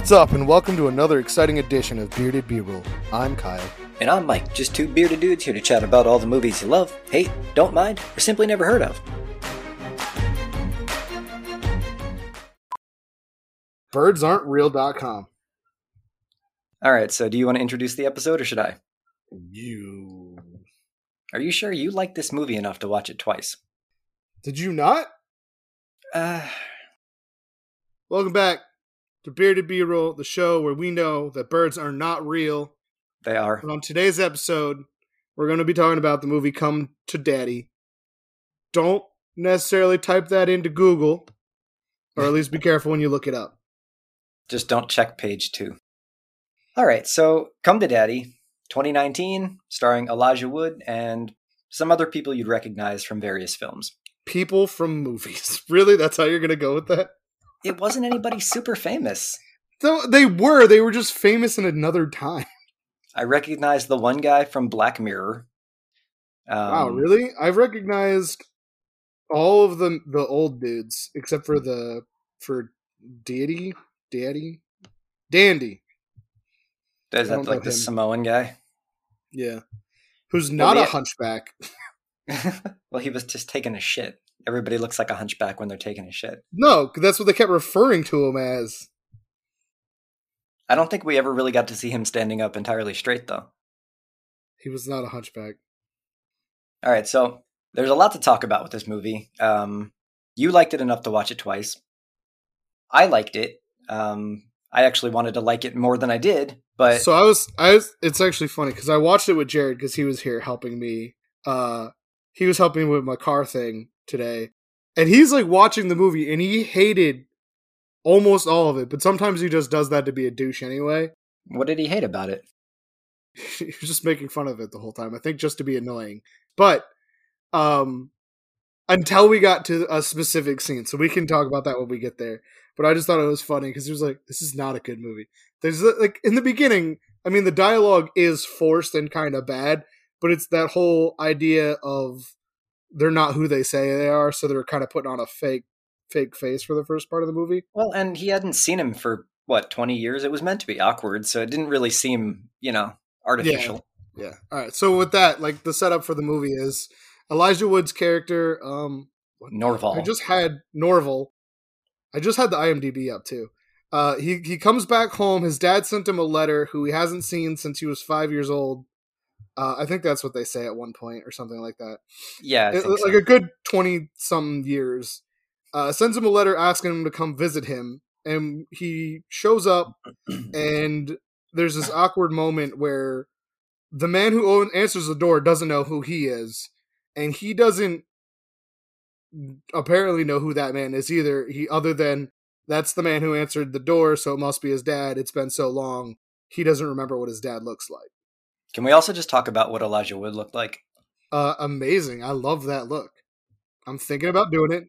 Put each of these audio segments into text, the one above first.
What's up, and welcome to another exciting edition of Bearded B-Roll. I'm Kyle. And I'm Mike, just two bearded dudes here to chat about all the movies you love, hate, don't mind, or simply never heard of. BirdsAren'tReal.com. All right, so do you want to introduce the episode or should I? You. Are you sure you like this movie enough to watch it twice? Did you not? Uh, Welcome back to Bearded B-Roll, the show where we know that birds are not real. they are. And on today's episode, we're going to be talking about the movie Come to Daddy. Don't necessarily type that into Google, or at least be careful when you look it up. Just don't check page two. All right, so Come to Daddy, 2019, starring Elijah Wood and some other people you'd recognize from various films. People from movies. Really? That's how you're going to go with that? It wasn't anybody super famous. So they were. They were just famous in another time. I recognized the one guy from Black Mirror. Um, wow, really? I've recognized all of the the old dudes except for the for Deity, Daddy, Dandy. Is that like the him. Samoan guy? Yeah, who's not yeah. a hunchback. well, he was just taking a shit. Everybody looks like a hunchback when they're taking a shit. No, that's what they kept referring to him as. I don't think we ever really got to see him standing up entirely straight, though. He was not a hunchback. All right, so there's a lot to talk about with this movie. Um, you liked it enough to watch it twice. I liked it. Um, I actually wanted to like it more than I did, but so I was, I was. It's actually funny because I watched it with Jared because he was here helping me. Uh, he was helping me with my car thing today, and he's like watching the movie, and he hated almost all of it. But sometimes he just does that to be a douche anyway. what did he hate about it? he was just making fun of it the whole time. I think just to be annoying. But um until we got to a specific scene, so we can talk about that when we get there. But I just thought it was funny because he was like, "This is not a good movie." There's like in the beginning. I mean, the dialogue is forced and kind of bad, but it's that whole idea of they're not who they say they are, so they're kind of putting on a fake fake face for the first part of the movie. Well, and he hadn't seen him for what 20 years. It was meant to be awkward, so it didn't really seem, you know, artificial. Yeah. yeah. All right. So with that, like the setup for the movie is Elijah Wood's character. Um, Norval. I just had Norval. I just had the IMDb up too. Uh, he he comes back home. His dad sent him a letter who he hasn't seen since he was five years old. Uh, I think that's what they say at one point or something like that. yeah, It- think so. like a good twenty some years. Uh, sends him a letter asking him to come visit him, and he shows up and there's this awkward moment where the man who own- answers the door doesn't know who he is and he doesn't apparently know who that man is either he other than that's the man who answered the door so it must be his dad it's been so long he doesn't remember what his dad looks like Can we also just talk about what Elijah Wood looked like? uh amazing i love that look i'm thinking about doing it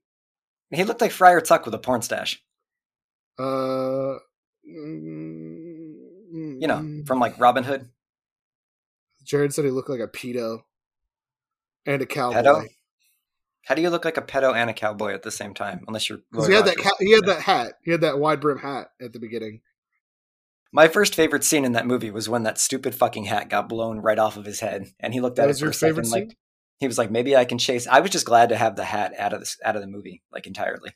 He looked like Friar Tuck with a porn stash. uh You know, from like Robin Hood. jared said he looked like a pedo and a cowboy Pedo? How do you look like a pedo and a cowboy at the same time? Unless you're. He had that ca- he had that hat. He had that wide brim hat at the beginning. My first favorite scene in that movie was when that stupid fucking hat got blown right off of his head, and he looked That at it was for a second favorite like he was like, maybe I can chase. I was just glad to have the hat out of this out of the movie, like entirely,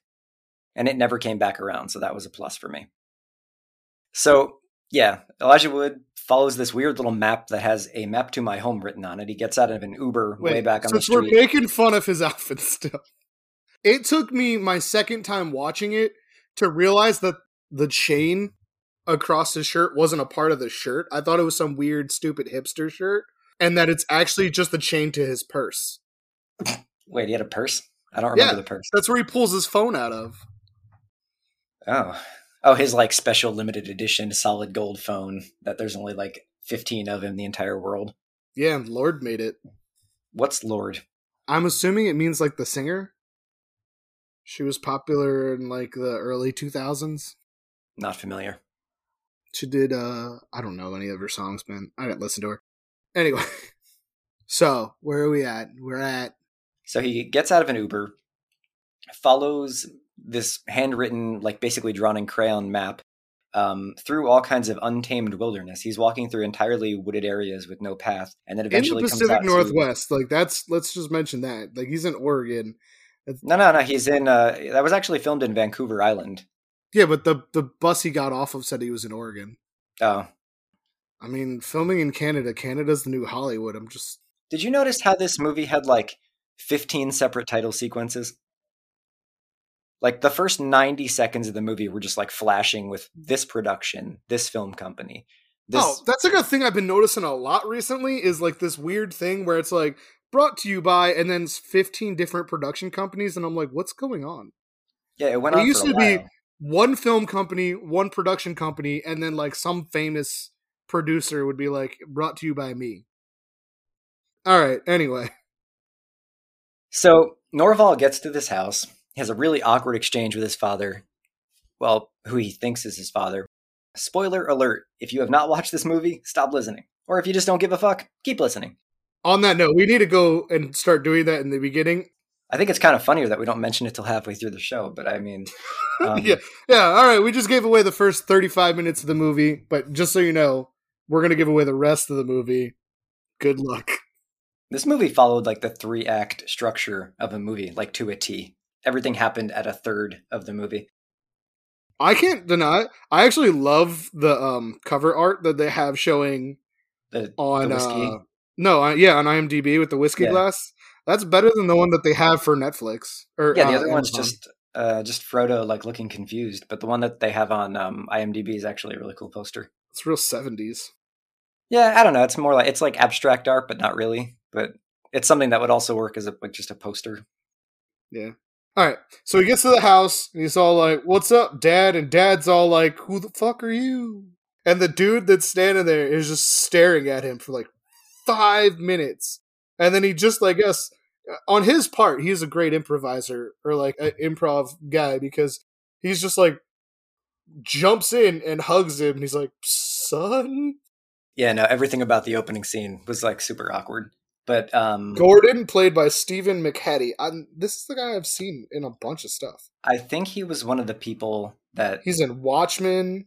and it never came back around, so that was a plus for me. So yeah, Elijah Wood follows this weird little map that has a map to my home written on it. He gets out of an Uber way back on the since we're making fun of his outfit still, it took me my second time watching it to realize that the chain across his shirt wasn't a part of the shirt. I thought it was some weird, stupid hipster shirt, and that it's actually just the chain to his purse. Wait, he had a purse? I don't remember Yeah. the purse. That's where he pulls his phone out of. Oh. Oh, his like special limited edition solid gold phone that there's only like 15 of in the entire world. Yeah, and Lorde made it. What's Lorde? I'm assuming it means like the singer. She was popular in like the early 2000s. Not familiar. She did uh I don't know any of her songs, man. I didn't listen to her. Anyway. So, where are we at? We're at So he gets out of an Uber, follows this handwritten, like basically drawn in crayon map um, through all kinds of untamed wilderness. He's walking through entirely wooded areas with no path, and then eventually in the comes Pacific out to- Northwest. Like that's let's just mention that. Like he's in Oregon. No, no, no. He's in. Uh, that was actually filmed in Vancouver Island. Yeah, but the the bus he got off of said he was in Oregon. Oh, I mean, filming in Canada. Canada's the new Hollywood. I'm just did you notice how this movie had like 15 separate title sequences? Like the first 90 seconds of the movie were just like flashing with this production, this film company. This, oh, that's like a thing I've been noticing a lot recently. Is like this weird thing where it's like brought to you by, and then it's 15 different production companies, and I'm like, what's going on? yeah, it went it on used to be-. One film company, one production company, and then like some famous producer would be like brought to you by me. All right. Anyway, So Norval gets to this house. Has a really awkward exchange with his father. Well, who he thinks is his father. Spoiler alert if you have not watched this movie, stop listening. Or if you just don't give a fuck, keep listening. on that note, we need to go and start doing that in the beginning. I think it's kind of funnier that we don't mention it till halfway through the show, but I mean, um, yeah, yeah. All right, we just gave away the first 35 minutes of the movie, but just so you know, we're gonna give away the rest of the movie. Good luck. this movie followed like the three act structure of a movie, like to a T. Everything happened at a third of the movie. I can't deny. it. I actually love the um cover art that they have showing The, on the whiskey. uh no, yeah, on IMDb with the whiskey Yeah. glass. That's better than the one that they have for Netflix. Or yeah, the uh, other one's Amazon. just uh, just Frodo like looking confused, but the one that they have on um, IMDb is actually a really cool poster. it's real 70s. Yeah, I don't know. It's more like it's like abstract art, but not really. But it's something that would also work as a like just a poster. Yeah. All right, so he gets to the house and he's all like, "What's up, Dad?" And Dad's all like, "Who the fuck are you?" And the dude that's standing there is just staring at him for like five minutes, and then he just, I guess, on his part, he's a great improviser or like an improv guy because he's just like jumps in and hugs him, and he's like, "Son." Yeah, no, everything about the opening scene was like super awkward. But um, Gordon, played by Stephen McHattie. I'm, this is the guy I've seen in a bunch of stuff. I think he was one of the people that He's in Watchmen.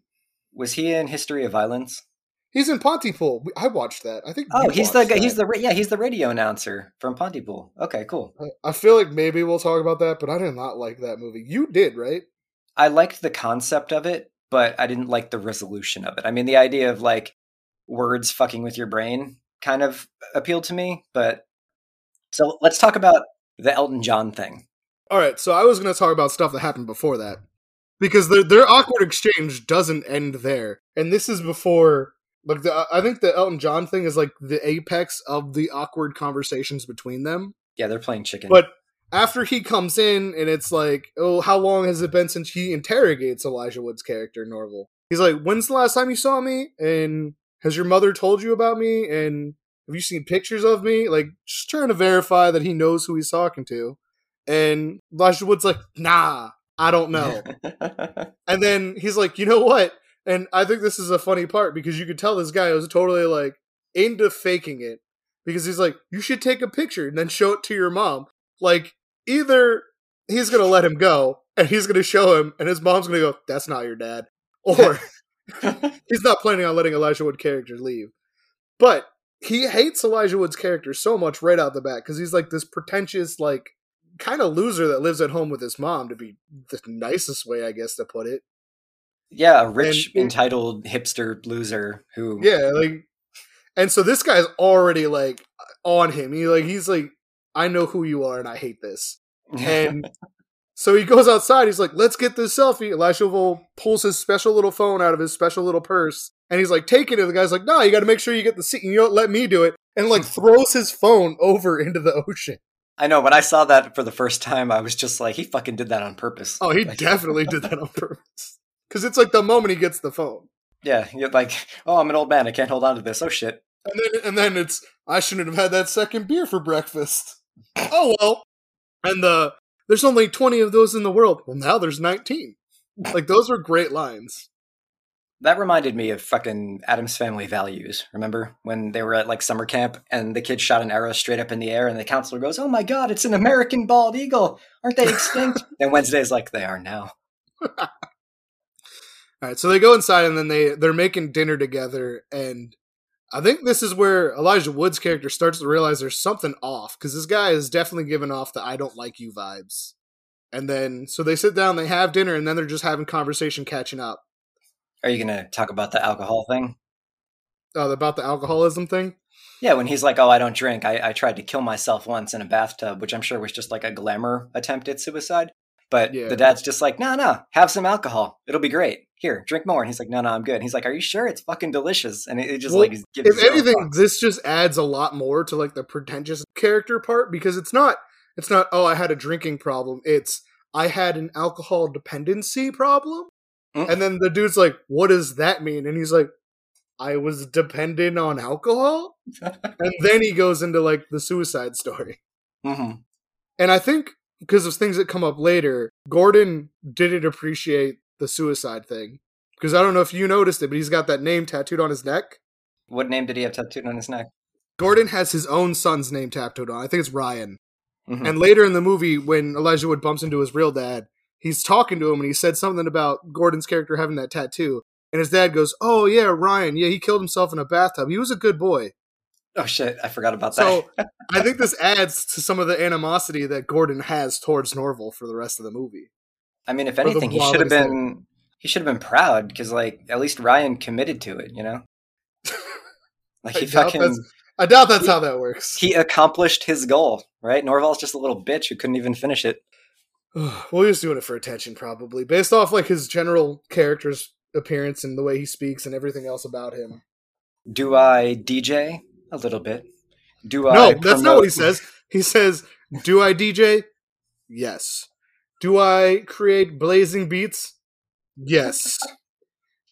was he in History of Violence. He's in Pontypool. I watched that. I think. Oh, he's the. He's the yeah. He's the radio announcer from Pontypool. Okay, cool. I- I feel like maybe we'll talk about that, but I did not like that movie. You did, right? I liked the concept of it, but I didn't like the resolution of it. I mean, the idea of like words fucking with your brain kind of appealed to me. But so let's talk about the Elton John thing. All right. So I was going to talk about stuff that happened before that because their their awkward exchange doesn't end there, and this is before. Like the, I think the Elton John thing is like the apex of the awkward conversations between them. Yeah, they're playing chicken. But after he comes in and it's like, oh, how long has it been since he interrogates Elijah Wood's character, Norval? He's like, when's the last time you saw me? And has your mother told you about me? And have you seen pictures of me? Like, just trying to verify that he knows who he's talking to. And Elijah Wood's like, nah, I don't know. and then he's like, you know what? And I think this is a funny part because you could tell this guy was totally like into faking it because he's like, you should take a picture and then show it to your mom. Like, either he's going to let him go and he's going to show him and his mom's going to go, that's not your dad. Or he's not planning on letting Elijah Wood character leave. But he hates Elijah Wood's character so much right out the bat because he's like this pretentious, like, kind of loser that lives at home with his mom, to be the nicest way, I guess, to put it. Yeah, a rich, And- entitled hipster loser who. Yeah, like, and so this guy's already like on him. He like he's like, I know who you are, and I hate this. And so he goes outside. He's like, let's get this selfie. Elisha Vol pulls his special little phone out of his special little purse, and he's like, take it. And the guy's like, no, you got to make sure you get the seat. And you don't let me do it. And like throws his phone over into the ocean. I know when I saw that for the first time, I was just like, he fucking did that on purpose. Oh, he Like- definitely did that on purpose. Because it's like the moment he gets the phone. Yeah, you're like, oh, I'm an old man. I can't hold on to this. Oh shit. And then and then it's I shouldn't have had that second beer for breakfast. Oh well. And the there's only 20 of those in the world. Well, now there's 19. Like those are great lines. That reminded me of fucking Addams Family Values. Remember when they were at like summer camp and the kid shot an arrow straight up in the air and the counselor goes, "Oh my god, it's an American bald eagle! Aren't they extinct?" and Wednesday's like, "They are now." All right, so they go inside and then they they're making dinner together, and I think this is where Elijah Wood's character starts to realize there's something off because this guy is definitely giving off the "I don't like you" vibes. And then so they sit down, they have dinner, and then they're just having conversation, catching up. Are you going to talk about the alcohol thing? Uh, about the alcoholism thing. Yeah, when he's like, "Oh, I don't drink. I, I tried to kill myself once in a bathtub," which I'm sure was just like a glamour attempt at suicide. But Yeah. the dad's just like, "No, no, have some alcohol. It'll be great. Here, drink more." And he's like, "No, no, I'm good." And he's like, "Are you sure? It's fucking delicious." And it, it just Well, like gives if anything, fucks. this just adds a lot more to like the pretentious character part because it's not it's not oh I had a drinking problem. It's I had an alcohol dependency problem. Mm. And then the dude's like, "What does that mean?" And he's like, "I was dependent on alcohol." and then he goes into like the suicide story. Mhm. And I think because of things that come up later, Gordon didn't appreciate the suicide thing. Because I don't know if you noticed it, but he's got that name tattooed on his neck. What name did he have tattooed on his neck? Gordon has his own son's name tattooed on. I think it's Ryan. Mhm. And later in the movie, when Elijah Wood bumps into his real dad, he's talking to him and he said something about Gordon's character having that tattoo. And his dad goes, Oh, yeah, Ryan. Yeah, he killed himself in a bathtub. He was a good boy. Oh shit, I forgot about that. So I think this adds to some of the animosity that Gordon has towards Norval for the rest of the movie. I mean, if anything, he should have wildest been he should have been proud because like at least Ryan committed to it, you know. Like he doubt fucking I doubt that's how that works. he accomplished his goal, right? Norval's just a little bitch who couldn't even finish it. well, he was doing it for attention, probably, based off like his general character's appearance and the way he speaks and everything else about him. Do I DJ a little bit? Do I? No, that's not what he says. He says, "Do I DJ? Yes. Do I create blazing beats? Yes.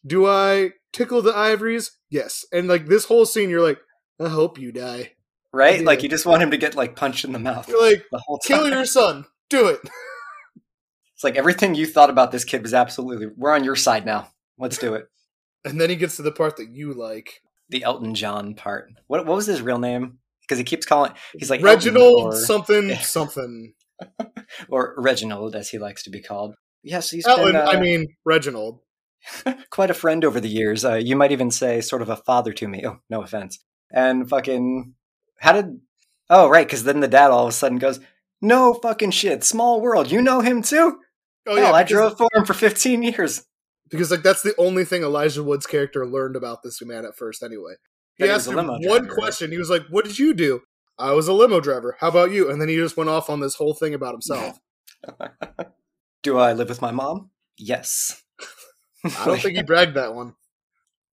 Do I tickle the ivories? Yes." And like this whole scene, you're like, "I hope you die." Right? Like you just want him to get like punched in the mouth You're like, the whole time. "Kill your son. Do it." It's like everything you thought about this kid was absolutely. We're on your side now. Let's do it. And then he gets to the part that you like. The Elton John part. What what was his real name? Because he keeps calling. He's like Reginald or, something something. or Reginald, as he likes to be called. Yes, he's Ellen, been uh, I mean Reginald. quite a friend over the years. Uh, you might even say sort of a father to me. Oh, no offense. And fucking, how did? Oh, right, because then the dad all of a sudden goes, "No fucking shit, small world. You know him too? Oh yeah, Hell, I drove for him for 15 years. because like that's the only thing Elijah Wood's character learned about this man at first. Anyway, he That asked him one driver, right? question. He was like, "What did you do?" I was a limo driver. How about you? And then he just went off on this whole thing about himself. Do I live with my mom? Yes. I don't think he bragged that one.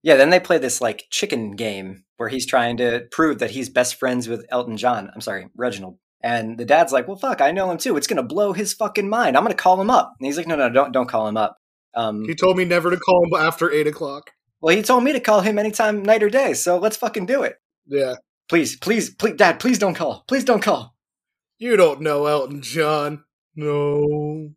Yeah, then they play this like chicken game where he's trying to prove that he's best friends with Elton John. I'm sorry, Reginald. And the dad's like, "Well, fuck, I know him too. It's gonna blow his fucking mind. I'm gonna call him up." And he's like, "No, no, don't, don't call him up." Um, He told me never to call him after eight o'clock. well, he told me to call him anytime, night or day. So let's fucking do it. Yeah, Please, please, please, Dad, please don't call. Please don't call. you don't know Elton John. No.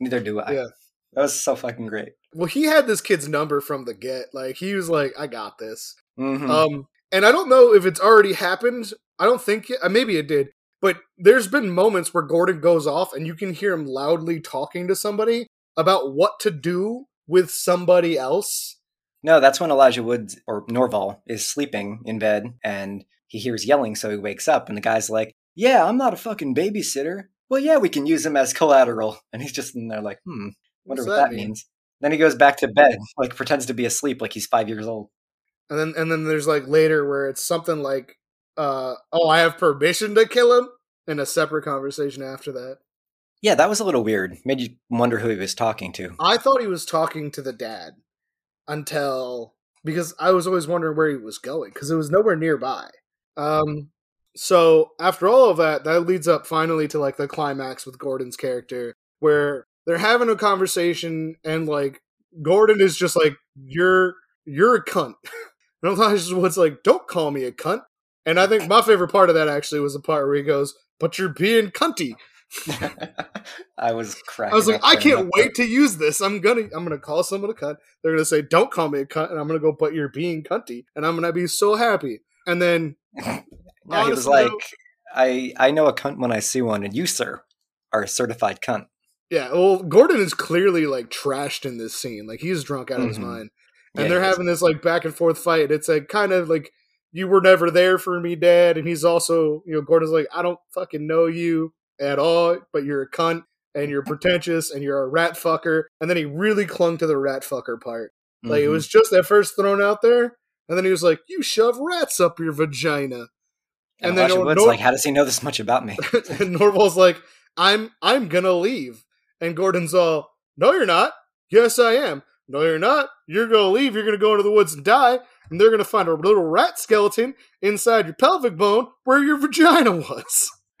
Neither do I. Yeah. That was so fucking great. Well, he had this kid's number from the get. Like he was like, "I got this." Mhm. Um, and I don't know if it's already happened. I don't think it, uh, maybe it did, but there's been moments where Gordon goes off and you can hear him loudly talking to somebody about what to do with somebody else. No, that's when Elijah Woods or Norval is sleeping in bed and he hears yelling, so he wakes up and the guy's like, Yeah, I'm not a fucking babysitter. Well, yeah, we can use him as collateral. And he's just in there like, hmm, wonder What's what that that mean? means. Then he goes back to bed, like pretends to be asleep like he's five years old. And then and then there's like later where it's something like, uh, "Oh, I have permission to kill him," in a separate conversation after that. Yeah, that was a little weird. Made you wonder who he was talking to. I thought he was talking to the dad until because I was always wondering where he was going because it was nowhere nearby. Um, so after all of that, that leads up finally to like the climax with Gordon's character where they're having a conversation and like Gordon is just like you're you're a cunt. and Elijah Wood's like don't call me a cunt. And I think my favorite part of that actually was the part where he goes, "But you're being cunty." I was cracking. I was like, I can't wait to use this. I'm gonna, I'm gonna call someone a cunt. They're gonna say, "Don't call me a cunt," and I'm gonna go, "But you're being cunty," and I'm gonna be so happy. And then. No, he was like, I I know a cunt when I see one, and you, sir, are a certified cunt. Yeah, well, Gordon is clearly like trashed in this scene. Like he's drunk out of his Mhm. mind. And Yeah, they're having this like back and forth fight. And it's like kind of like you were never there for me, Dad. And he's also, you know, Gordon's like, I don't fucking know you at all, but you're a cunt and you're pretentious and you're a rat fucker. And then he really clung to the rat fucker part. Like it Mhm. was just at first thrown out there, and then he was like, "You shove rats up your vagina," and, and then Elijah Wood's Nor- like, how does he know this much about me? and Norval's like, "I'm I'm gonna leave," and Gordon's all, "No, you're not. Yes, I am. No, you're not. You're gonna leave. You're gonna go into the woods and die, and they're gonna find a little rat skeleton inside your pelvic bone where your vagina was."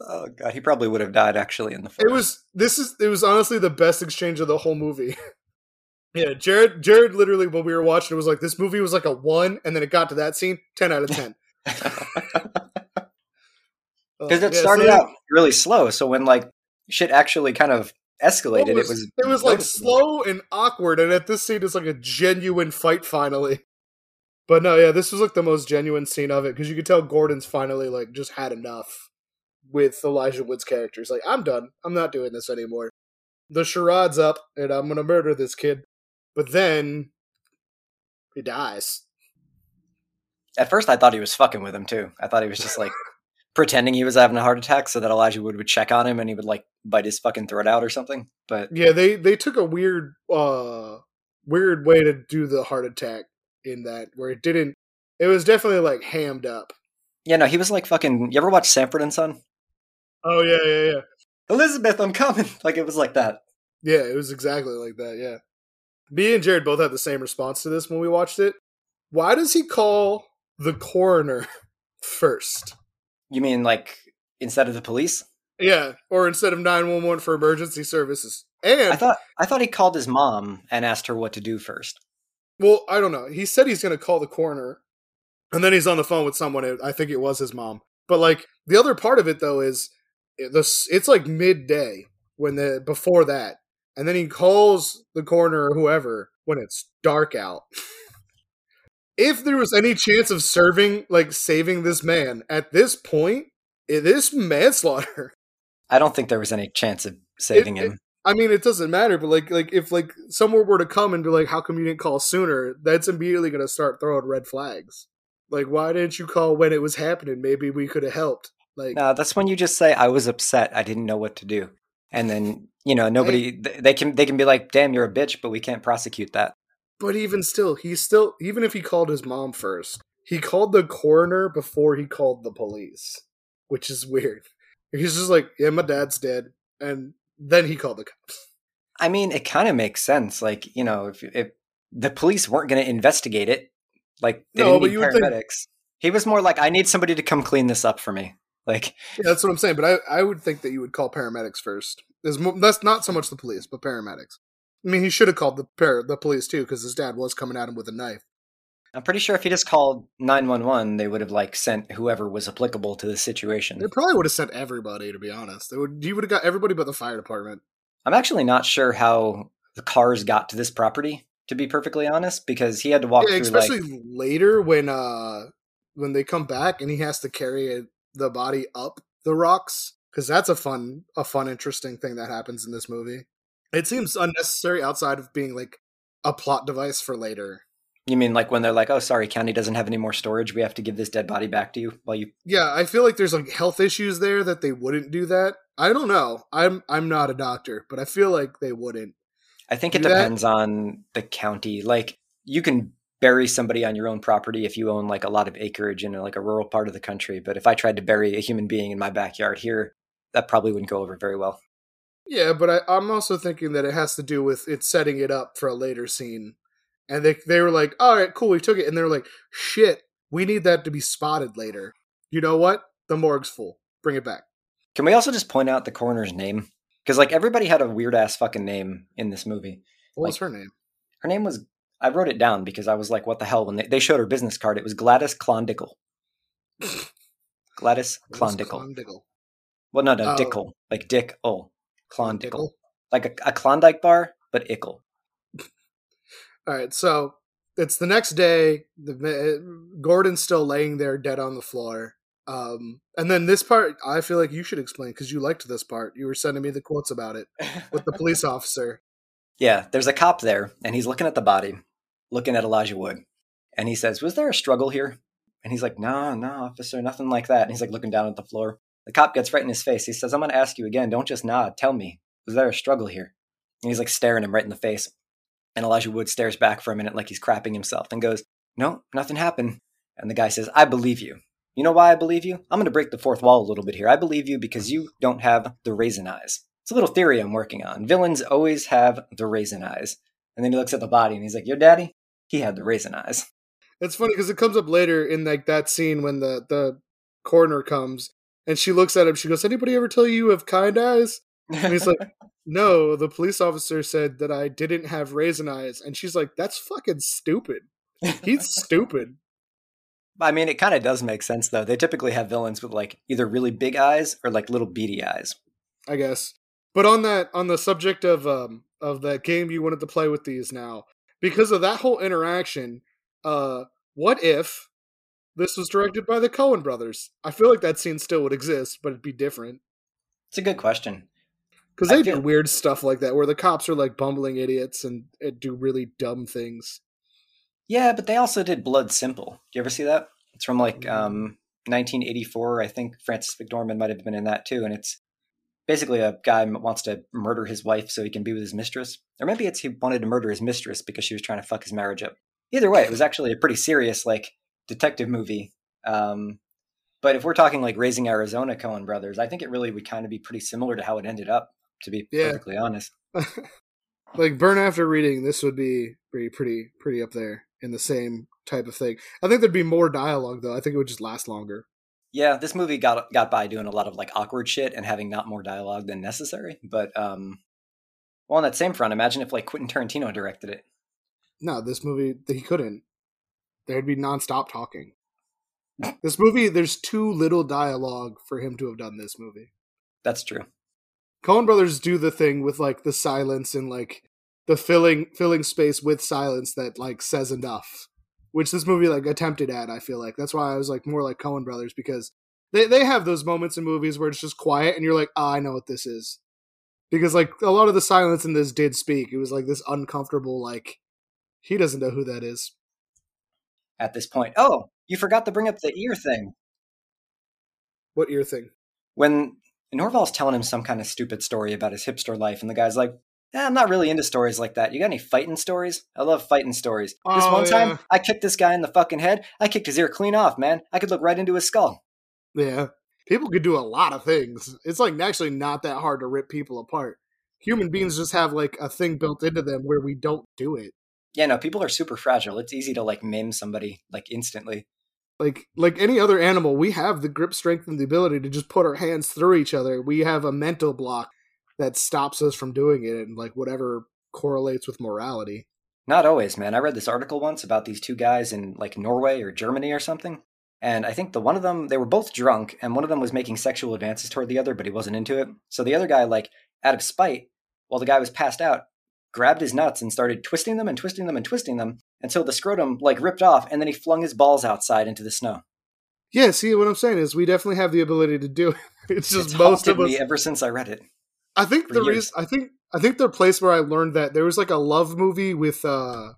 oh god, he probably would have died actually in the. forest. It was this is it was honestly the best exchange of the whole movie. yeah, Jared Jared literally when we were watching it was like this movie was like a one, and then it got to that scene, ten out of ten. because Uh, it yeah, started so out really slow. So when like shit actually kind of escalated, it it was, was it was like slow and awkward, and at this scene it's like a genuine fight finally. But no, yeah, this was like the most genuine scene of it because you could tell Gordon's finally like just had enough with Elijah Wood's characters. Like, I'm done. I'm not doing this anymore. The charade's up, and I'm gonna murder this kid. But then he dies. At first, I thought he was fucking with him too. I thought he was just like pretending he was having a heart attack so that Elijah Wood would check on him and he would like bite his fucking throat out or something. But Yeah, they they took a weird uh weird way to do the heart attack in that where it didn't it was definitely like hammed up. yeah, no, he was like fucking. You ever watch Sanford and Son? Oh yeah, yeah, yeah. Elizabeth, I'm coming. Like it was like that. Yeah, it was exactly like that, yeah. Me and Jared both had the same response to this when we watched it. Why does he call the coroner first? You mean like instead of the police? Yeah, or instead of 911 for emergency services. And I thought I thought he called his mom and asked her what to do first. Well, I don't know. He said he's going to call the coroner, and then he's on the phone with someone. I think it was his mom. But like the other part of it though is this. It's like midday when the before that, and then he calls the coroner or whoever when it's dark out. if there was any chance of serving, like saving this man at this point, eh, it is manslaughter. I don't think there was any chance of saving It- him. I mean, it doesn't matter, but like, like if like someone were to come and be like, "How come you didn't call sooner?" That's immediately going to start throwing red flags. Like, why didn't you call when it was happening? Maybe we could have helped. Like, No, that's when you just say I was upset. I didn't know what to do. And then, you know, nobody th- they can they can be like, "Damn, you're a bitch," but we can't prosecute that. but even still, he's still even if he called his mom first, he called the coroner before he called the police, which is weird. He's just like, "Yeah, my dad's dead," and then he called the cops. I mean, it kind of makes sense. Like, you know, if if the police weren't going to investigate it, like they No, didn't need would think- paramedics. He was more like, "I need somebody to come clean this up for me." Like, Yeah, that's what I'm saying. But I, I would think that you would call paramedics first. There's mo- that's not so much the police, but paramedics. I mean, he should have called the par- the police too, because his dad was coming at him with a knife. I'm pretty sure if he just called 911, they would have like sent whoever was applicable to the situation. They probably would have sent everybody, to be honest. They would. He would have got everybody but the fire department. I'm actually not sure how the cars got to this property, to be perfectly honest, because he had to walk Yeah, through especially like later when uh when they come back and he has to carry it, the body up the rocks because that's a fun a fun interesting thing that happens in this movie. It seems unnecessary outside of being like a plot device for later. you mean like when they're like, "Oh, sorry, county doesn't have any more storage. We have to give this dead body back to you." While you, Yeah, I feel like there's like health issues there that they wouldn't do that. I don't know. I'm I'm not a doctor, but I feel like they wouldn't. I think it Do that? depends on the county. Like you can bury somebody on your own property if you own like a lot of acreage in like a rural part of the country. But if I tried to bury a human being in my backyard here, that probably wouldn't go over very well. Yeah, but I, I'm also thinking that it has to do with it setting it up for a later scene. And they they were like, all right, cool, we took it. And they're like, shit, we need that to be spotted later. You know what? The morgue's full. Bring it back. Can we also just point out the coroner's name? Because like everybody had a weird ass fucking name in this movie. What was her name? Her name was I wrote it down because I was like, what the hell? When they, they showed her business card, it was Gladys Clondickle. Gladys Clondickle. Clondickle. Well, no, no, Oh. Dickle. Like Dick O. Clondickle. Like a, a Klondike bar, but ickle. All right, so it's the next day. The Gordon's still laying there dead on the floor, Um, and then this part, I feel like you should explain because you liked this part. You were sending me the quotes about it with the police officer. Yeah, there's a cop there, and he's looking at the body, looking at Elijah Wood, and he says, "Was there a struggle here?" And he's like, "No, no, officer, nothing like that." And he's like looking down at the floor. The cop gets right in his face. He says, "I'm going to ask you again. Don't just nod. Tell me, was there a struggle here?" And he's like staring him right in the face. And Elijah Wood stares back for a minute like he's crapping himself and goes, No, nothing happened. And the guy says, I believe you. You know why I believe you? I'm going to break the fourth wall a little bit here. I believe you because you don't have the raisin eyes. It's a little theory I'm working on. Villains always have the raisin eyes. And then he looks at the body and he's like, Your daddy? He had the raisin eyes. It's funny because it comes up later in like that scene when the the coroner comes and she looks at him. She goes, "Anybody ever tell you you have kind eyes?" And he's like, "No." The police officer said that I didn't have raisin eyes, and she's like, "That's fucking stupid. He's stupid." I mean, it kind of does make sense though. They typically have villains with like either really big eyes or like little beady eyes. I guess. But on that, on the subject of um of that game you wanted to play with these now, because of that whole interaction, uh, what if this was directed by the Coen brothers? I feel like that scene still would exist, but it'd be different. It's a good question. Because they feel... do weird stuff like that, where the cops are like bumbling idiots and, and do really dumb things. Yeah, but they also did Blood Simple. Do you ever see that? It's from like mm. um, 1984. I think Frances McDormand might have been in that too, and it's basically a guy wants to murder his wife so he can be with his mistress, or maybe it's he wanted to murder his mistress because she was trying to fuck his marriage up. Either way, it was actually a pretty serious like detective movie. Um, but if we're talking like Raising Arizona Coen Brothers, I think it really would kind of be pretty similar to how it ended up. To be yeah. perfectly honest, like Burn After Reading, this would be pretty pretty pretty up there in the same type of thing. I think there'd be more dialogue though. I think it would just last longer. Yeah, this movie got got by doing a lot of like awkward shit and having not more dialogue than necessary. But um, well, on that same front, imagine if like Quentin Tarantino directed it. No, this movie he couldn't. There'd be nonstop talking. this movie, there's too little dialogue for him to have done this movie. That's true. Coen Brothers do the thing with like the silence and like the filling filling space with silence that like says enough which this movie like attempted at. I feel like that's why I was like more like Coen Brothers because they they have those moments in movies where it's just quiet and you're like, oh, I know what this is, because like a lot of the silence in this did speak. It was like this uncomfortable like he doesn't know who that is. At this point, oh, you forgot to bring up the ear thing. What ear thing? When Norval's telling him some kind of stupid story about his hipster life, and the guy's like, eh, I'm not really into stories like that. You got any fighting stories? I love fighting stories. Oh, this one yeah. time, I kicked this guy in the fucking head. I kicked his ear clean off, man. I could look right into his skull. Yeah. People could do a lot of things. It's like actually not that hard to rip people apart. Human beings just have like a thing built into them where we don't do it. Yeah, no, people are super fragile. It's easy to like maim somebody like instantly. Like like any other animal, we have the grip strength and the ability to just put our hands through each other. We have a mental block that stops us from doing it and like whatever correlates with morality. Not always, man. I read this article once about these two guys in like Norway or Germany or something. And I think the one of them, they were both drunk, and one of them was making sexual advances toward the other, but he wasn't into it. So the other guy, like, out of spite, while the guy was passed out, grabbed his nuts and started twisting them and twisting them and twisting them until the scrotum, like, ripped off, and then he flung his balls outside into the snow. Yeah, see, what I'm saying is we definitely have the ability to do it. It's just it's most of us. me ever since I read it. I think the reason I think I think the place where I learned that there was like a love movie with uh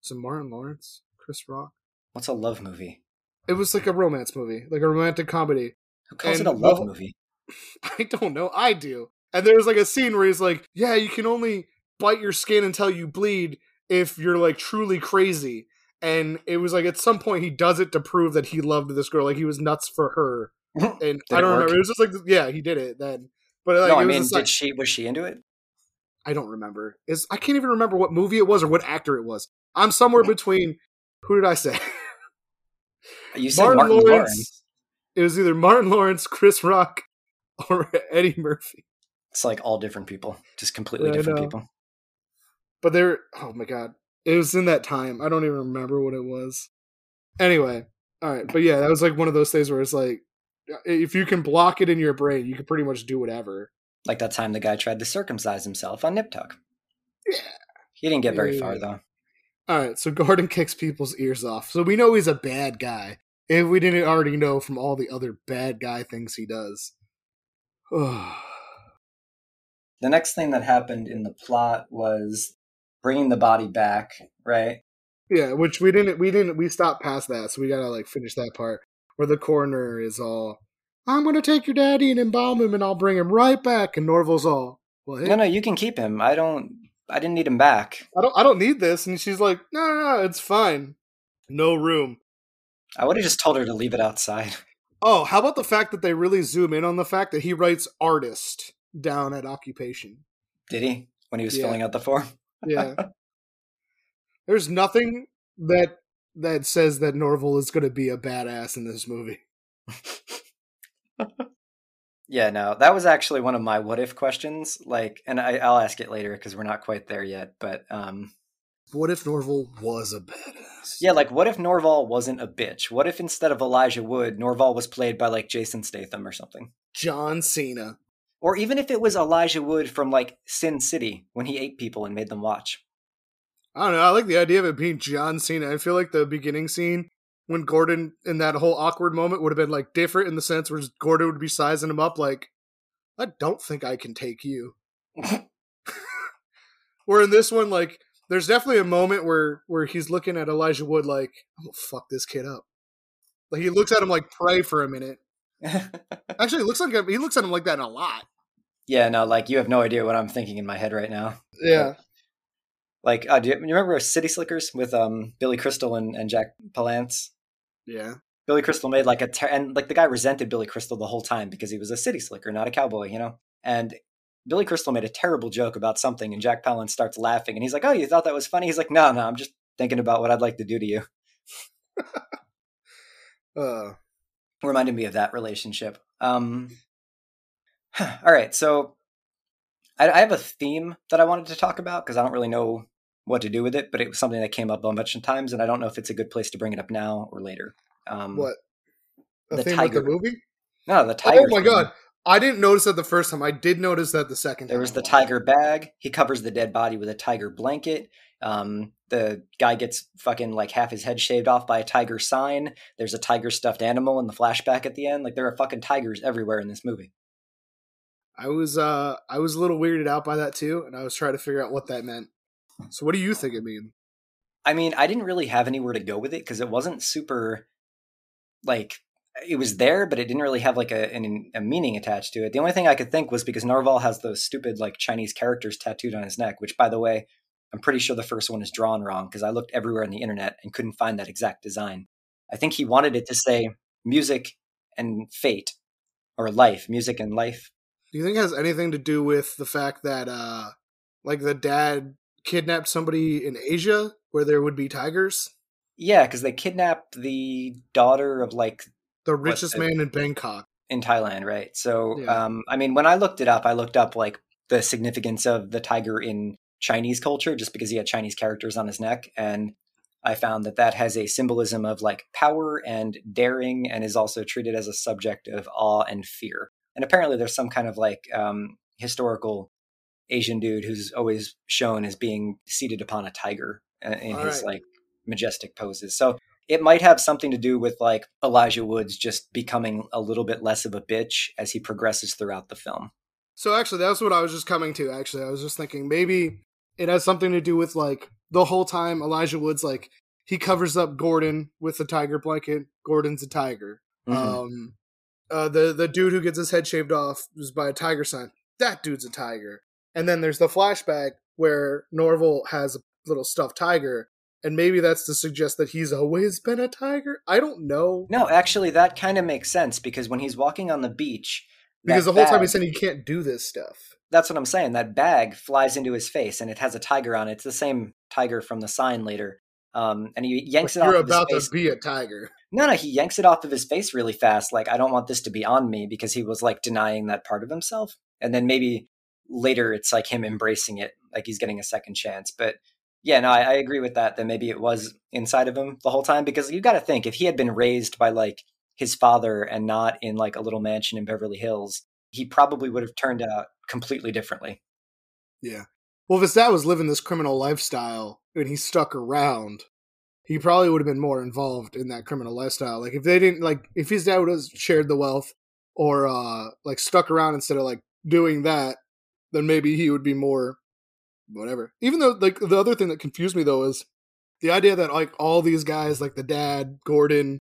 some Martin Lawrence, Chris Rock. What's a love movie? It was like a romance movie, like a romantic comedy. Who calls and it a love well, movie? I don't know. I do. And there's like a scene where he's like, "Yeah, you can only bite your skin until you bleed if you're like truly crazy." And it was like at some point he does it to prove that he loved this girl, like he was nuts for her. And I don't remember. It was just like, yeah, he did it then. But like, no, I mean, did like, she was she into it? I don't remember. Is I can't even remember what movie it was or what actor it was. I'm somewhere between. Who did I say? Uh, you said Martin, Martin Lawrence. Lawrence. It was either Martin Lawrence, Chris Rock, or Eddie Murphy. It's like all different people, just completely yeah, different people. But they're oh my god, it was in that time. I don't even remember what it was. Anyway, all right, but yeah, that was like one of those things where it's like if you can block it in your brain, you can pretty much do whatever. Like that time the guy tried to circumcise himself on Nip Tuck. Yeah. He didn't get very yeah. far though. All right, so Gordon kicks people's ears off. So we know he's a bad guy. if we didn't already know from all the other bad guy things he does. the next thing that happened in the plot was bringing the body back, right? Yeah, which we didn't we didn't we stopped past that, so we gotta like finish that part where the coroner is all, "I'm gonna take your daddy and embalm him, and I'll bring him right back." And Norval's all, "Well, hey, no, no, you can keep him. I don't, I didn't need him back. I don't, I don't need this." And she's like, "No, no, no, it's fine. No room." I would have just told her to leave it outside. Oh, how about the fact that they really zoom in on the fact that he writes artist down at occupation? Did he when he was yeah. filling out the form? yeah. There's nothing that that says that Norval is going to be a badass in this movie. yeah, no, that was actually one of my what if questions. Like, and I, will ask it later because we're not quite there yet. But um, what if Norval was a badass? Yeah, like what if Norval wasn't a bitch? What if instead of Elijah Wood, Norval was played by like Jason Statham or something? John Cena. Or even if it was Elijah Wood from like Sin City when he ate people and made them watch. I don't know. I like the idea of it being John Cena. I feel like the beginning scene when Gordon in that whole awkward moment would have been like different in the sense where Gordon would be sizing him up like, I don't think I can take you. where in this one, like, there's definitely a moment where where he's looking at Elijah Wood like, I'm gonna fuck this kid up. Like he looks at him like pray for a minute. Actually, it looks like he looks at him like that a lot. Yeah, no, like you have no idea what I'm thinking in my head right now. Yeah. Like, uh, do you, you, remember City Slickers with um, Billy Crystal and, and Jack Palance? Yeah. Billy Crystal made like a ter- and like the guy resented Billy Crystal the whole time because he was a city slicker, not a cowboy, you know. And Billy Crystal made a terrible joke about something, and Jack Palance starts laughing, and he's like, "Oh, you thought that was funny?" He's like, "No, no, I'm just thinking about what I'd like to do to you." uh, reminded me of that relationship. Um, all right, so I, I have a theme that I wanted to talk about because I don't really know what to do with it, but it was something that came up a bunch of times, and I don't know if it's a good place to bring it up now or later. Um, what? A the tiger. the movie? No, the tiger. Oh my theme. god. I didn't notice that the first time. I did notice that the second There was the tiger bag. He covers the dead body with a tiger blanket. Um, the guy gets fucking like half his head shaved off by a tiger sign. There's a tiger stuffed animal in the flashback at the end. Like there are fucking tigers everywhere in this movie. I was uh I was a little weirded out by that too, and I was trying to figure out what that meant. So what do you think it means? I mean, I didn't really have anywhere to go with it because it wasn't super like it was there, but it didn't really have like a, an, a meaning attached to it. The only thing I could think was because Norval has those stupid like Chinese characters tattooed on his neck, which by the way, I'm pretty sure the first one is drawn wrong because I looked everywhere on the internet and couldn't find that exact design. I think he wanted it to say music and fate or life, music and life. Do you think it has anything to do with the fact that uh like the dad kidnapped somebody in Asia where there would be tigers? Yeah, because they kidnapped the daughter of like the richest man in Bangkok. In Thailand, right? So, yeah. um, I mean, when I looked it up, I looked up like the significance of the tiger in Chinese culture, just because he had Chinese characters on his neck, and I found that that has a symbolism of like power and daring, and is also treated as a subject of awe and fear. And apparently, there's some kind of like um, historical Asian dude who's always shown as being seated upon a tiger uh, in All his right. like majestic poses. So it might have something to do with like Elijah Woods just becoming a little bit less of a bitch as he progresses throughout the film. So actually, that's what I was just coming to. Actually, I was just thinking maybe it has something to do with like the whole time Elijah Woods like he covers up Gordon with the tiger blanket. Gordon's a tiger. Mm-hmm. Um, uh, the the dude who gets his head shaved off is by a tiger sign. That dude's a tiger. And then there's the flashback where Norval has a little stuffed tiger, and maybe that's to suggest that he's always been a tiger. I don't know. No, actually, that kind of makes sense because when he's walking on the beach, because the whole bag, time he's saying he can't do this stuff. That's what I'm saying. That bag flies into his face, and it has a tiger on it. It's the same tiger from the sign later. Um, and he yanks but it. You're about to be a tiger. No, no, he yanks it off of his face really fast. Like I don't want this to be on me because he was like denying that part of himself. And then maybe later it's like him embracing it, like he's getting a second chance. But yeah, no, I, I agree with that. That maybe it was inside of him the whole time because you got to think if he had been raised by like his father and not in like a little mansion in Beverly Hills, he probably would have turned out completely differently. Yeah. Well, if his dad was living this criminal lifestyle and he stuck around, he probably would have been more involved in that criminal lifestyle. Like if they didn't like if his dad would have shared the wealth or uh like stuck around instead of like doing that, then maybe he would be more whatever. Even though like the other thing that confused me though is the idea that like all these guys like the dad, Gordon,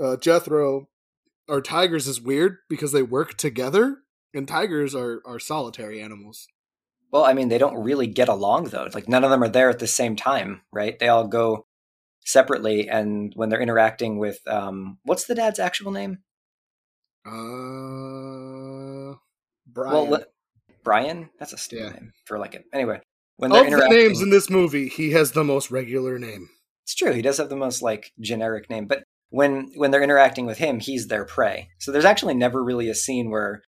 uh Jethro are tigers is weird because they work together and tigers are are solitary animals. Well, I mean, they don't really get along though. Like none of them are there at the same time, right? They all go separately, and when they're interacting with, um, what's the dad's actual name? Uh, Brian. Well, le- Brian. That's a stupid Yeah. name for like it. Anyway, when they're of the names in this movie, he has the most regular name. it's true. He does have the most like generic name, but when when they're interacting with him, he's their prey. So there's actually never really a scene where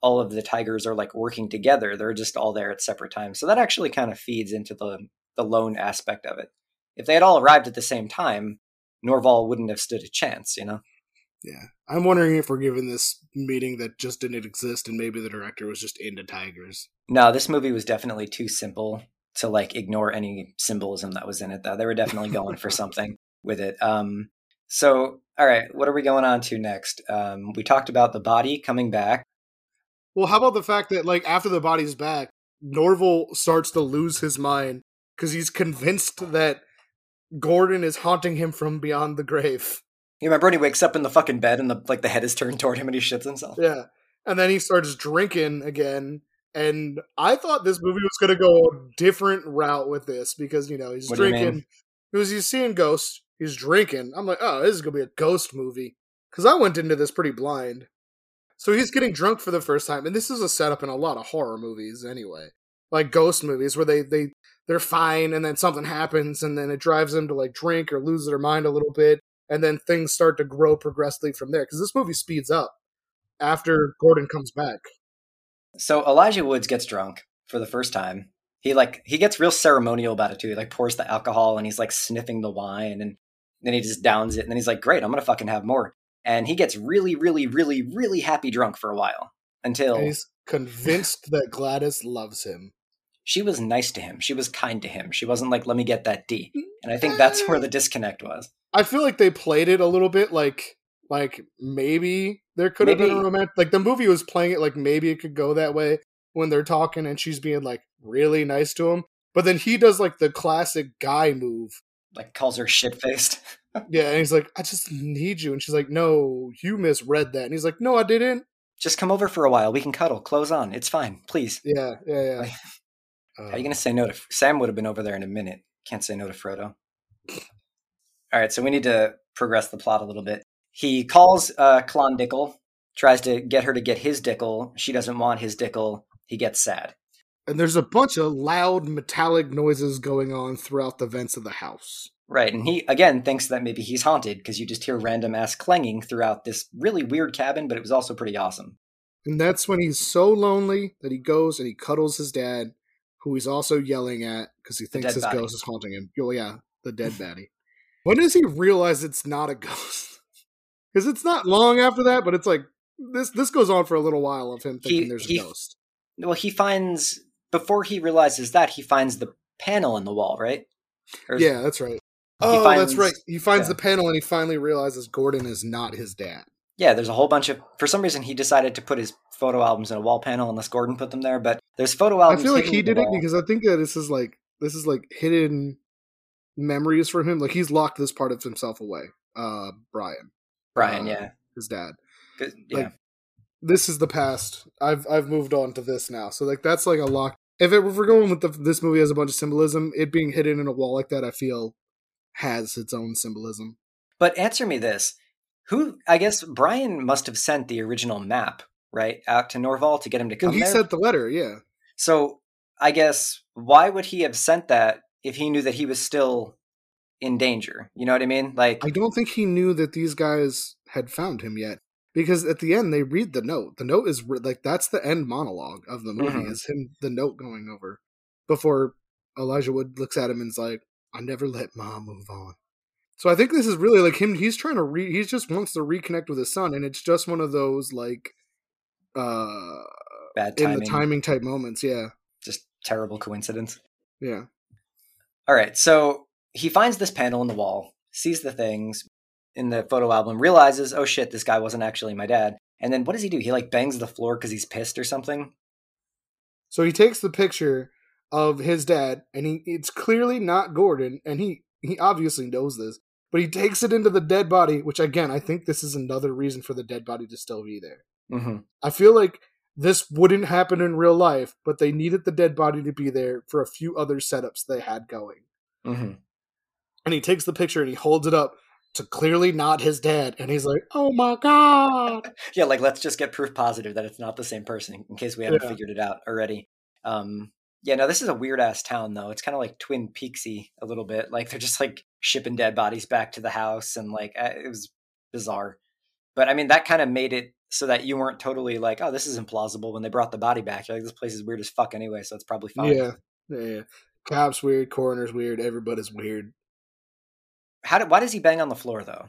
all of the tigers are like working together. They're just all there at separate times. So that actually kind of feeds into the the lone aspect of it. If they had all arrived at the same time, Norval wouldn't have stood a chance, you know. Yeah, I'm wondering if we're given this meeting that just didn't exist, and maybe the director was just into tigers. No, this movie was definitely too simple to like ignore any symbolism that was in it though. They were definitely going for something with it. Um so all right, what are we going on to next? Um we talked about the body coming back. Well, how about the fact that like after the body's back, Norval starts to lose his mind because he's convinced that Gordon is haunting him from beyond the grave. You remember when he wakes up in the fucking bed and the like the head is turned toward him and he shits himself? Yeah, and then he starts drinking again. And I thought this movie was going to go a different route with this because you know he's What drinking. Because he's seeing ghosts, he's drinking. I'm like, oh, this is going to be a ghost movie. Because I went into this pretty blind. So he's getting drunk for the first time, and this is a setup in a lot of horror movies anyway, like ghost movies where they they they're fine and then something happens and then it drives them to like drink or lose their mind a little bit, and then things start to grow progressively from there. Because this movie speeds up after Gordon comes back. So Elijah Woods gets drunk for the first time. He like he gets real ceremonial about it too. He like pours the alcohol and he's like sniffing the wine and then he just downs it and then he's like, "Great, I'm gonna fucking have more." And he gets really, really, really, really happy drunk for a while until And he's convinced that Gladys loves him. she was nice to him. She was kind to him. She wasn't like, "Let me get that D." And I think that's where the mm. disconnect was. I feel like they played it a little bit like like maybe there could have been a Maybe- romantic like the movie was playing it like maybe it could go that way when they're talking and she's being like really nice to him. But then he does like the classic guy move. Like calls her shit faced. Yeah, and he's like, I just need you. And she's like, No, you misread that. And he's like, No, I didn't. Just come over for a while. We can cuddle. Close on. It's fine. Please. Yeah, yeah, yeah. Like- Uh, How are you gonna say no to Sam? Would have been over there in a minute. Can't say no to Frodo. All right, so we need to progress the plot a little bit. He calls uh, Clondickle, tries to get her to get his dickle. She doesn't want his dickle. He gets sad. And there's a bunch of loud metallic noises going on throughout the vents of the house. Right, and he again thinks that maybe he's haunted because you just hear random ass clanging throughout this really weird cabin, but it was also pretty awesome. And that's when he's so lonely that he goes and he cuddles his dad, who he's also yelling at because he thinks his body. ghost is haunting him. Oh yeah, the dead baddie. When does he realize it's not a ghost? Because it's not long after that, but it's like this. This goes on for a little while of him thinking He- there's he- a ghost. Well, he finds before he realizes that he finds the panel in the wall, right? Or Yeah, that's right. Oh, finds- that's right. He finds yeah. the panel and he finally realizes Gordon is not his dad. yeah, there's a whole bunch of. For some reason, he decided to put his photo albums in a wall panel, unless Gordon put them there. But there's photo albums. I feel like he did it because I think that this is like this is like hidden memories for him. Like he's locked this part of himself away. Uh, Brian, Brian, uh, yeah, his dad. yeah. like, This is the past. I've I've moved on to this now. So like that's like a lock. If, it, if we're going with the, this movie has a bunch of symbolism, it being hidden in a wall like that, I feel has its own symbolism. But answer me this: Who? I guess Brian must have sent the original map right out to Norval to get him to come Well, he there. sent the letter. Yeah. so I guess why would he have sent that if he knew that he was still in danger? You know what I mean? Like, I don't think he knew that these guys had found him yet. Because at the end they read the note. The note is re- like that's the end monologue of the movie Mhm. is him the note going over before Elijah Wood looks at him and is like, "I never let mom move on." So I think this is really like him. He's trying to re. He just wants to reconnect with his son, and it's just one of those like, uh, bad in the timing type moments. Yeah, just terrible coincidence. yeah. All right, so he finds this panel in the wall, sees the things in the photo album, realizes, oh shit, this guy wasn't actually my dad. And then what does he do? He like bangs the floor because he's pissed or something. So he takes the picture of his dad, and he it's clearly not Gordon, and he he obviously knows this, but he takes it into the dead body, which again I think this is another reason for the dead body to still be there. Mm-hmm. I feel like this wouldn't happen in real life, but they needed the dead body to be there for a few other setups they had going. Mm-hmm. And he takes the picture and he holds it up to clearly not his dad, and he's like, "Oh my god!" yeah, like let's just get proof positive that it's not the same person in case we haven't Yeah. figured it out already. Um, yeah, no, this is a weird ass town though. It's kind of like Twin Peaksy a little bit. Like they're just like shipping dead bodies back to the house, and like it was bizarre. But I mean, that kind of made it so that you weren't totally like, "Oh, this is implausible." When they brought the body back, you're like, "This place is weird as fuck anyway," so it's probably fine. Yeah, yeah, yeah. Cops weird, coroner's weird, everybody's weird. How did? Why does he bang on the floor though?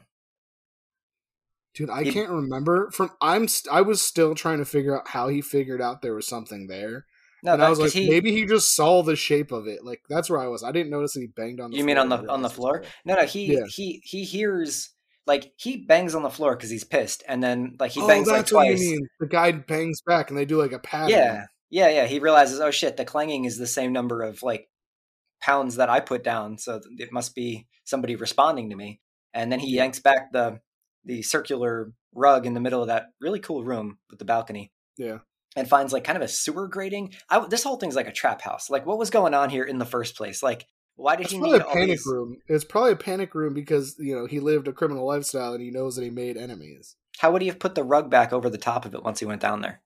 Dude, I He- can't remember. From I'm st- I was still trying to figure out how he figured out there was something there. No, and I that- was 'cause like, he, maybe he just saw the shape of it. Like that's where I was. I didn't notice that he banged on the. You mean on the- on the floor? No, no, he Yeah. he he hears like he bangs on the floor because he's pissed, and then like he oh, bangs like that's what twice. you mean. The guy bangs back, and they do like a pattern. Yeah, yeah, yeah. He realizes, oh shit, the clanging is the same number of like pounds that I put down, so it must be somebody responding to me. And then he yanks back the the circular rug in the middle of that really cool room with the balcony. Yeah. And finds like kind of a sewer grating. I, this whole thing's like a trap house. Like, what was going on here in the first place? Like, why did It's he probably need a all panic these? room. It's probably a panic room because you know he lived a criminal lifestyle and he knows that he made enemies. How would he have put the rug back over the top of it once he went down there?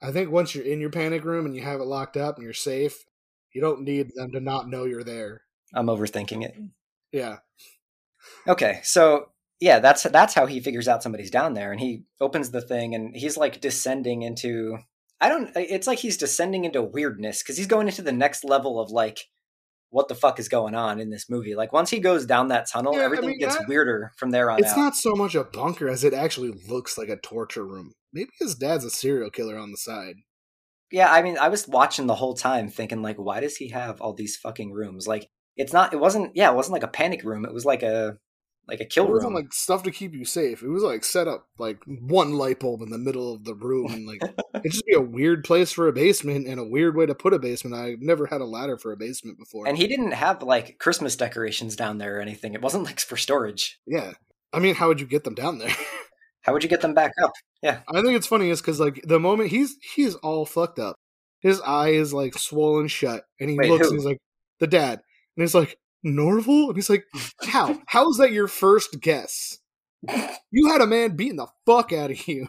I think once you're in your panic room and you have it locked up and you're safe, you don't need them to not know you're there. I'm overthinking it. Yeah. Okay, so yeah, that's that's how he figures out somebody's down there, and he opens the thing, and he's like descending into. I don't. It's like he's descending into weirdness because he's going into the next level of like, what the fuck is going on in this movie? Like once he goes down that tunnel, Yeah, I everything mean, gets that- weirder from there on It's out. not so much a bunker as it actually looks like a torture room. Maybe his dad's a serial killer on the side. Yeah, I mean, I was watching the whole time thinking like, why does he have all these fucking rooms? Like, it's not. It wasn't. Yeah, it wasn't like a panic room. It was like a like a kill It wasn't room. like stuff to keep you safe. It was like set up like one light bulb in the middle of the room and like it'd just be a weird place for a basement and a weird way to put a basement. I've never had a ladder for a basement before. and he didn't have like Christmas decorations down there or anything. It wasn't like for storage. yeah. I mean, how would you get them down there? How would you get them back up? Yeah. I think it's funny is because like the moment he's he's all fucked up, his eye is like swollen shut, and he Wait, looks who? and he's like the dad, and he's like Norval, and he's like, how? How is that your first guess? You had a man beating the fuck out of you,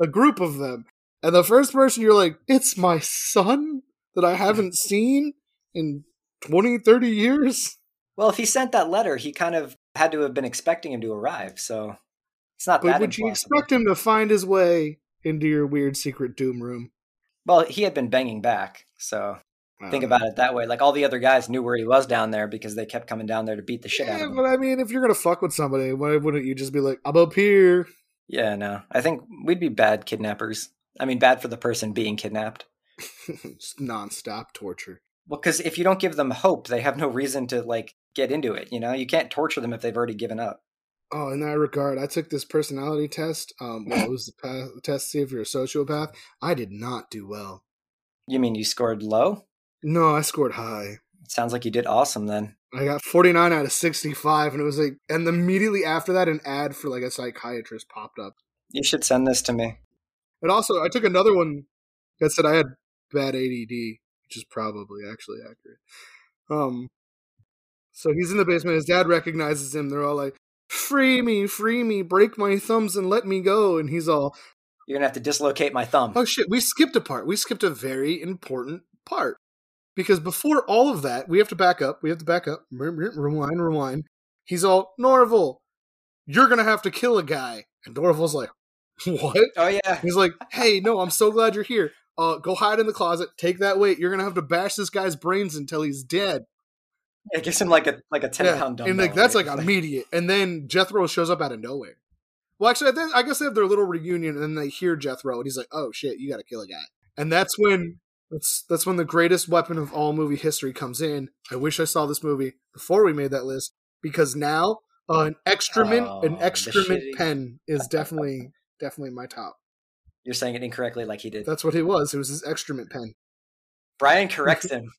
a group of them, and the first person you're like, it's my son that I haven't seen in 20, 30 years. Well, if he sent that letter, he kind of had to have been expecting him to arrive. So it's not But that would you expect him to find his way into your weird secret doom room? Well, he had been banging back. So think Uh, about it that way. Like all the other guys knew where he was down there because they kept coming down there to beat the shit out of him. but I mean, if you're gonna fuck with somebody, why wouldn't you just be like, "I'm up here"? Yeah, no. I think we'd be bad kidnappers. I mean, bad for the person being kidnapped. Nonstop torture. Well, because if you don't give them hope, they have no reason to like get into it. You know, you can't torture them if they've already given up. Oh, in that regard, I took this personality test. Um, well, it was the pa- test to see if you're a sociopath. I did not do well. You mean you scored low? No, I scored high. sounds like you did awesome then. I got 49 out of 65, and it was like, and immediately after that, an ad for like a psychiatrist popped up. You should send this to me. And also, I took another one that said I had bad ADD, which is probably actually accurate. Um, so he's in the basement. His dad recognizes him. They're all like, "Free me, free me, break my thumbs and let me go." And he's all, You're gonna have to dislocate my thumb. "Oh shit, we skipped a part. We skipped a very important part because before all of that, we have to back up. We have to back up. Rewind, rewind. He's all Norval. You're gonna have to kill a guy, and Norval's like, "What?" Oh yeah. He's like, "Hey, no, I'm so glad you're here. Uh, go hide in the closet. Take that weight. You're gonna have to bash this guy's brains until he's dead." It gives him like a like a ten Yeah, pound dumbbell. and like that's right? like immediate. And then Jethro shows up out of nowhere. Well, actually, I, think, I guess they have their little reunion, and then they hear Jethro, and he's like, "Oh shit, you got to kill a guy." And that's when that's that's when the greatest weapon of all movie history comes in. I wish I saw this movie before we made that list. because now uh, an excrement Oh, an shitty- pen is definitely definitely my top. You're saying it incorrectly, like he did. That's what it was. It was his excrement pen. Brian corrects him,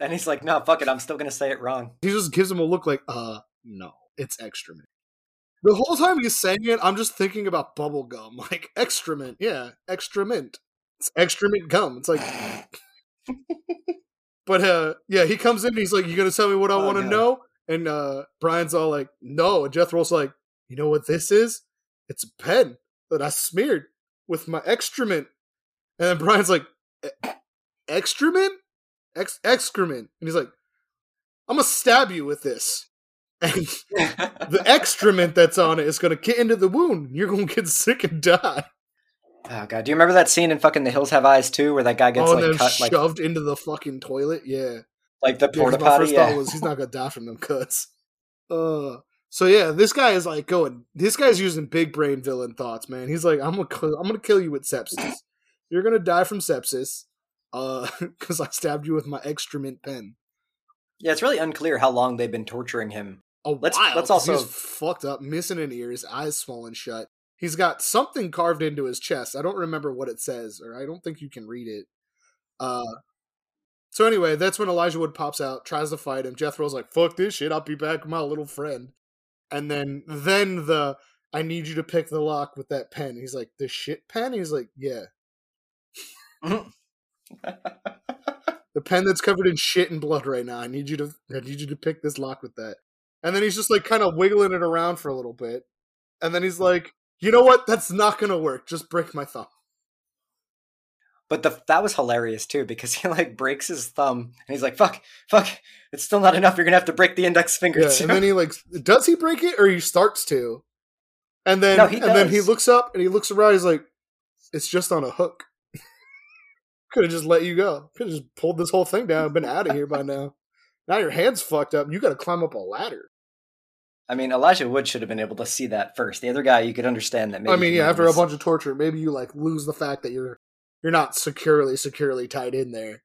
and he's like, "No, fuck it. I'm still gonna say it wrong." He just gives him a look like, uh, no, it's excrement. The whole time he's saying it, I'm just thinking about bubble gum, like excrement. Yeah, excrement. It's excrement gum. It's like, but uh, yeah, he comes in. and He's like, "You gonna tell me what I Oh, want to God. know?" And uh, Brian's all like, "No." And Jethro's like, "You know what this is? It's a pen that I smeared with my excrement." And then Brian's like, "E- "Excrement, Ex- excrement," and he's like, "I'm gonna stab you with this." And the excrement that's on it is going to get into the wound. You're going to get sick and die. Oh god, do you remember that scene in fucking The Hills Have Eyes too, where that guy gets oh, like cut like shoved into the fucking toilet. Yeah. like the Yeah, porta my potty? first thought Yeah. was he's not going to die from them cuts. Uh, so yeah, this guy is like going. This guy's using big brain villain thoughts, man. He's like, I'm gonna, I'm gonna kill you with sepsis. You're gonna die from sepsis, uh, because I stabbed you with my excrement pen. yeah, it's really unclear how long they've been torturing him. A Let's- while, let's also- he's fucked up, missing an ear, his eyes swollen shut. He's got something carved into his chest. I don't remember what it says, or I don't think you can read it. Uh, so anyway, that's when Elijah Wood pops out, tries to fight him. Jethro's like, "Fuck this shit! I'll be back my little friend." And then, then the I need you to pick the lock with that pen. He's like, "The shit pen." He's like, "Yeah, the pen that's covered in shit and blood right now. I need you to I need you to pick this lock with that. And then he's just like kind of wiggling it around for a little bit. And then he's like, you know what? That's not gonna work. Just break my thumb. But the that was hilarious too because he like breaks his thumb and he's like, "Fuck, fuck, it's still not enough. You're gonna have to break the index finger Yeah. too." And then he like does he break it or he starts to? And then No, he and then he looks up and he looks around, he's like, it's just on a hook. Could have just let you go. Could have just pulled this whole thing down and been out of here by now. Now your hand's fucked up. You gotta climb up a ladder. I mean, Elijah Wood should have been able to see that first. The other guy, you could understand that. Maybe I mean, yeah, after a bunch of torture, maybe you like lose the fact that you're you're not securely securely tied in there.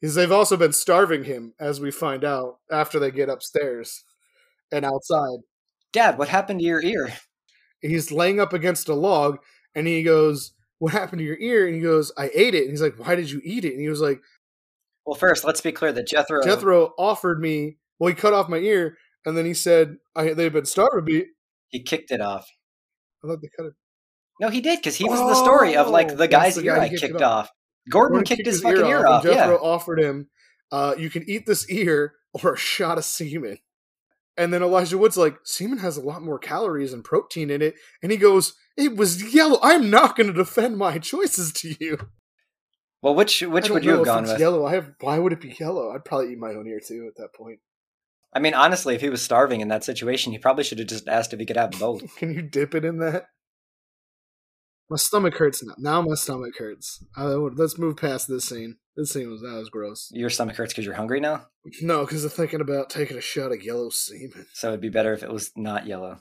Because they've also been starving him, as we find out after they get upstairs and outside. Dad, what happened to your ear? He's laying up against a log, and he goes, "What happened to your ear?" And he goes, "I ate it." And he's like, "Why did you eat it?" And he was like, Well, first, let's be clear that Jethro. "Jethro offered me. Well, he cut off my ear, and then he said I, they've been starving me. he kicked it off. I thought they cut it. No, he did because he was the story of Oh, like the guy's the ear guy I who kicked kicked off. off. Gordon Gordon kicked kicked his fucking ear and off. Jethro Yeah. offered him, uh, "You can eat this ear or a shot of semen." And then Elijah Wood's like, "Semen has a lot more calories and protein in it," and he goes, "It was yellow. I'm not going to defend my choices to you." Well, which which would you have gone with? Yellow. I have. Why would it be yellow? I'd probably eat my own ear too at that point. I mean, honestly, if he was starving in that situation, he probably should have just asked if he could have both. Can you dip it in that? My stomach hurts now. Now my stomach hurts. Uh, let's move past this scene. This scene was that was gross. Your stomach hurts because you're hungry now, No, because I'm thinking about taking a shot of yellow semen. so it'd be better if it was not yellow.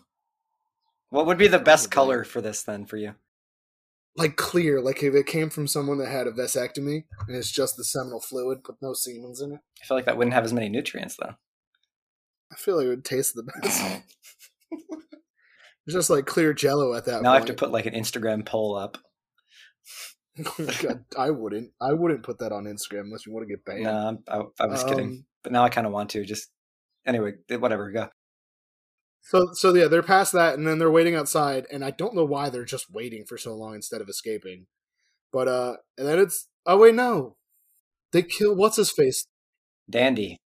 What would be the best Probably. color for this then for you? like clear, like if it came from someone that had a vasectomy and it's just the seminal fluid with no semen's in it. I feel like that wouldn't have as many nutrients though. I feel like it would taste the best. it's just like clear jello at that now I have to put like an Instagram poll up. God, I wouldn't. I wouldn't put that on Instagram unless you want to get banned. No, I'm, I, I was kidding, Um, but now I kind of want to. Just anyway, whatever. Go. So, so yeah, they're past that, and then they're waiting outside, and I don't know why they're just waiting for so long instead of escaping. But uh, and then it's oh wait, no, they kill what's his face. Dandy.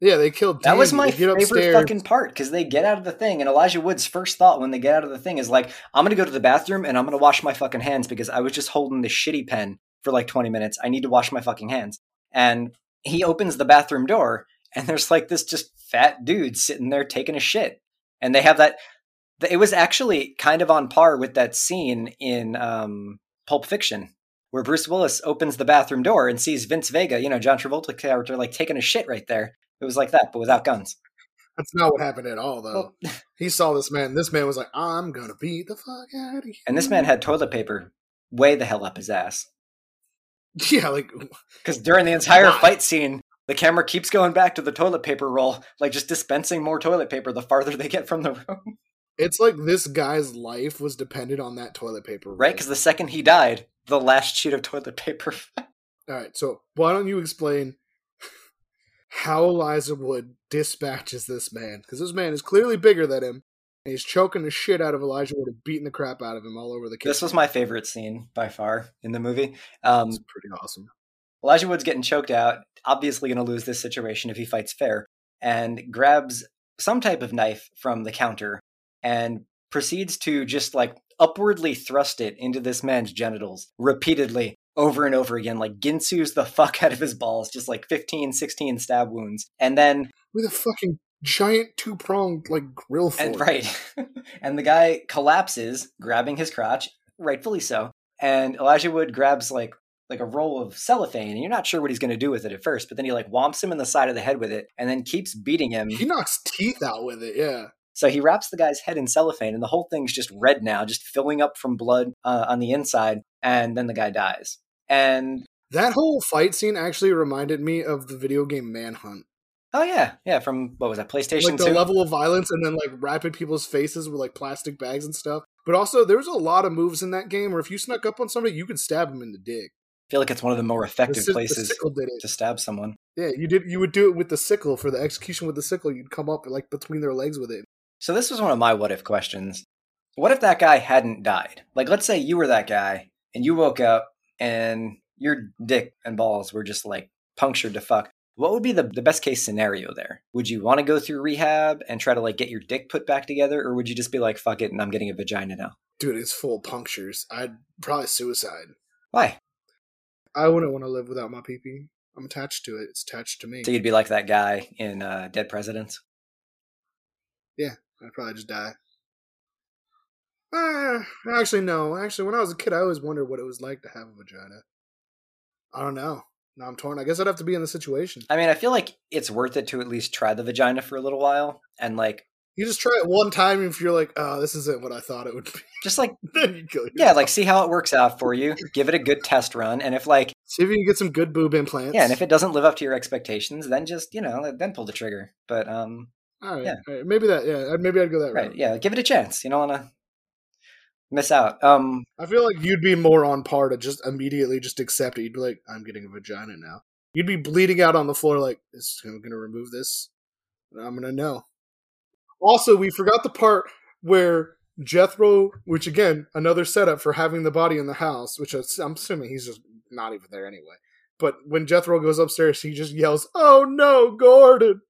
Yeah, they killed. Dandy. That was my favorite upstairs. fucking part because they get out of the thing, and Elijah Wood's first thought when they get out of the thing is like, "I'm gonna go to the bathroom and I'm gonna wash my fucking hands because I was just holding this shitty pen for like 20 minutes. I need to wash my fucking hands." And he opens the bathroom door, and there's like this just fat dude sitting there taking a shit, and they have that. It was actually kind of on par with that scene in um, Pulp Fiction where Bruce Willis opens the bathroom door and sees Vince Vega, you know, John Travolta character, like taking a shit right there. It was like that, but without guns. That's not what happened at all, though. Well, he saw this man. This man was like, "I'm gonna beat the fuck out of you." and this man had toilet paper way the hell up his ass. yeah, like Because during the entire Why? fight scene, the camera keeps going back to the toilet paper roll, like just dispensing more toilet paper the farther they get from the room. It's like this guy's life was dependent on that toilet paper. roll. Right? Because the second he died, the last sheet of toilet paper. All right, so why don't you explain how Elijah Wood dispatches this man? Because this man is clearly bigger than him, and he's choking the shit out of Elijah Wood and beating the crap out of him all over the kitchen. this was my favorite scene by far in the movie. Um, It's pretty awesome. Elijah Wood's getting choked out, obviously going to lose this situation if he fights fair, and grabs some type of knife from the counter and proceeds to just like upwardly thrust it into this man's genitals repeatedly over and over again, like Ginsu's the fuck out of his balls, just like 15, 16 stab wounds. And then, With a fucking giant two pronged like grill fork. and right, and the guy collapses, grabbing his crotch, rightfully so. And Elijah Wood grabs like like a roll of cellophane, and you're not sure what he's going to do with it at first, but then he like whomps him in the side of the head with it, and then keeps beating him. He knocks teeth out with it. Yeah. So he wraps the guy's head in cellophane, and the whole thing's just red now, just filling up from blood uh, on the inside, and then the guy dies. And That whole fight scene actually reminded me of the video game Manhunt. oh yeah, yeah, from what was that PlayStation like the Two? level of violence and then like wrapping people's faces with like plastic bags and stuff. But also, there was a lot of moves in that game where if you snuck up on somebody, you could stab them in the dick. Feel like it's one of the more effective the places it. to stab someone. Yeah, you did. You would do it with the sickle for the execution with the sickle. You'd come up like between their legs with it. So this was one of my what if questions. What if that guy hadn't died? Like, let's say you were that guy and you woke up and your dick and balls were just like punctured to fuck. What would be the, the best case scenario there? Would you want to go through rehab and try to like get your dick put back together, or would you just be like, fuck it, and I'm getting a vagina now? Dude, it's full of punctures. I'd probably suicide. Why? I wouldn't want to live without my pee pee. I'm attached to it. It's attached to me. So you'd be like that guy in uh, Dead Presidents? Yeah, I'd probably just die. Uh, actually, no. Actually, when I was a kid, I always wondered what it was like to have a vagina. I don't know. Now I'm torn. I guess I'd have to be in the situation. I mean, I feel like it's worth it to at least try the vagina for a little while and like You just try it one time, and if you're like, "Oh, this isn't what I thought it would be," just like then you kill yourself. yeah, like see how it works out for you. Give it a good test run, and if like see if you can get some good boob implants. yeah, and if it doesn't live up to your expectations, then just you know then pull the trigger. But um, all right, yeah. all right, maybe that. Yeah, maybe I'd go that right, route. yeah, give it a chance. You don't want to miss out. Um, I feel like you'd be more on par to just immediately just accept it. You'd be like, "I'm getting a vagina now." You'd be bleeding out on the floor, like, "Is I'm going to remove this?" I'm going to know. Also, we forgot the part where Jethro, which again, another setup for having the body in the house, which I'm assuming he's just not even there anyway. But when Jethro goes upstairs, he just yells, "Oh no, Gordon!"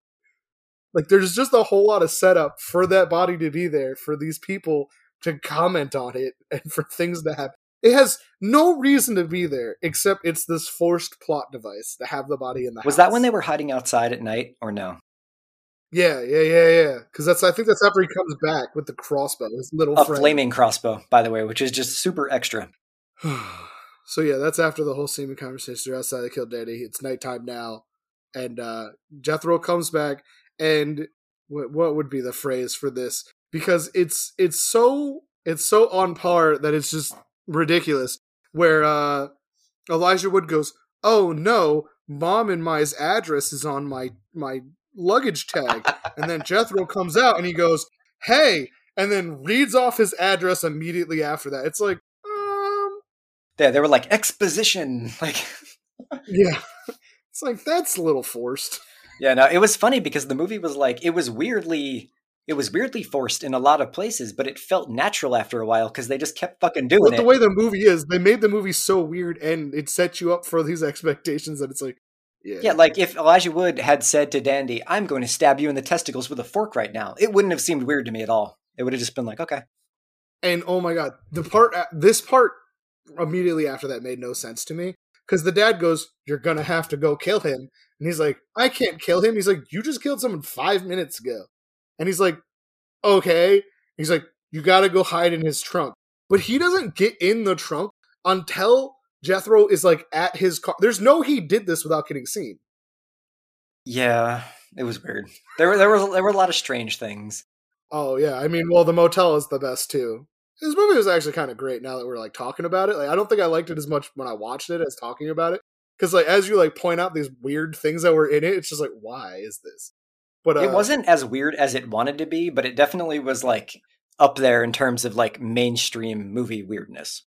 Like there's just a whole lot of setup for that body to be there for these people to comment on it and for things to happen. It has no reason to be there except it's this forced plot device to have the body in the house. was that when they were hiding outside at night or no? Yeah, yeah, yeah, yeah. Because that's I think that's after he comes back with the crossbow, his little A friend. flaming crossbow, by the way, which is just super extra. so yeah, that's after the whole semen conversation. They're outside. the kill Daddy. It's nighttime now, and uh Jethro comes back. And what what would be the phrase for this? Because it's it's so it's so on par that it's just ridiculous. Where uh Elijah Wood goes, "Oh no, Mom and my's address is on my my luggage tag," and then Jethro comes out and he goes, "Hey," and then reads off his address immediately after that. It's like, um, Yeah, they were like exposition, like. yeah, it's like that's a little forced. Yeah, no, it was funny because the movie was like it was weirdly it was weirdly forced in a lot of places, but it felt natural after a while because they just kept fucking doing But it. the way the movie is, they made the movie so weird, and it sets you up for these expectations that it's like, yeah, yeah, like if Elijah Wood had said to Dandy, "I'm going to stab you in the testicles with a fork right now," it wouldn't have seemed weird to me at all. It would have just been like, okay, And oh my god, the part, uh, this part immediately after that made no sense to me because the dad goes, "You're gonna have to go kill him," and he's like, "I can't kill him." He's like, "You just killed someone five minutes ago," and he's like, "Okay." He's like, "You gotta go hide in his trunk," but he doesn't get in the trunk until Jethro is like at his car. There's no he did this without getting seen. yeah, it was weird. There were there were there were a lot of strange things. Oh yeah, I mean, well, the motel is the best too. This movie was actually kind of great. Now that we're like talking about it, like I don't think I liked it as much when I watched it as talking about it. because like as you like point out these weird things that were in it, it's just like why is this? But uh, it wasn't as weird as it wanted to be, but it definitely was like up there in terms of like mainstream movie weirdness.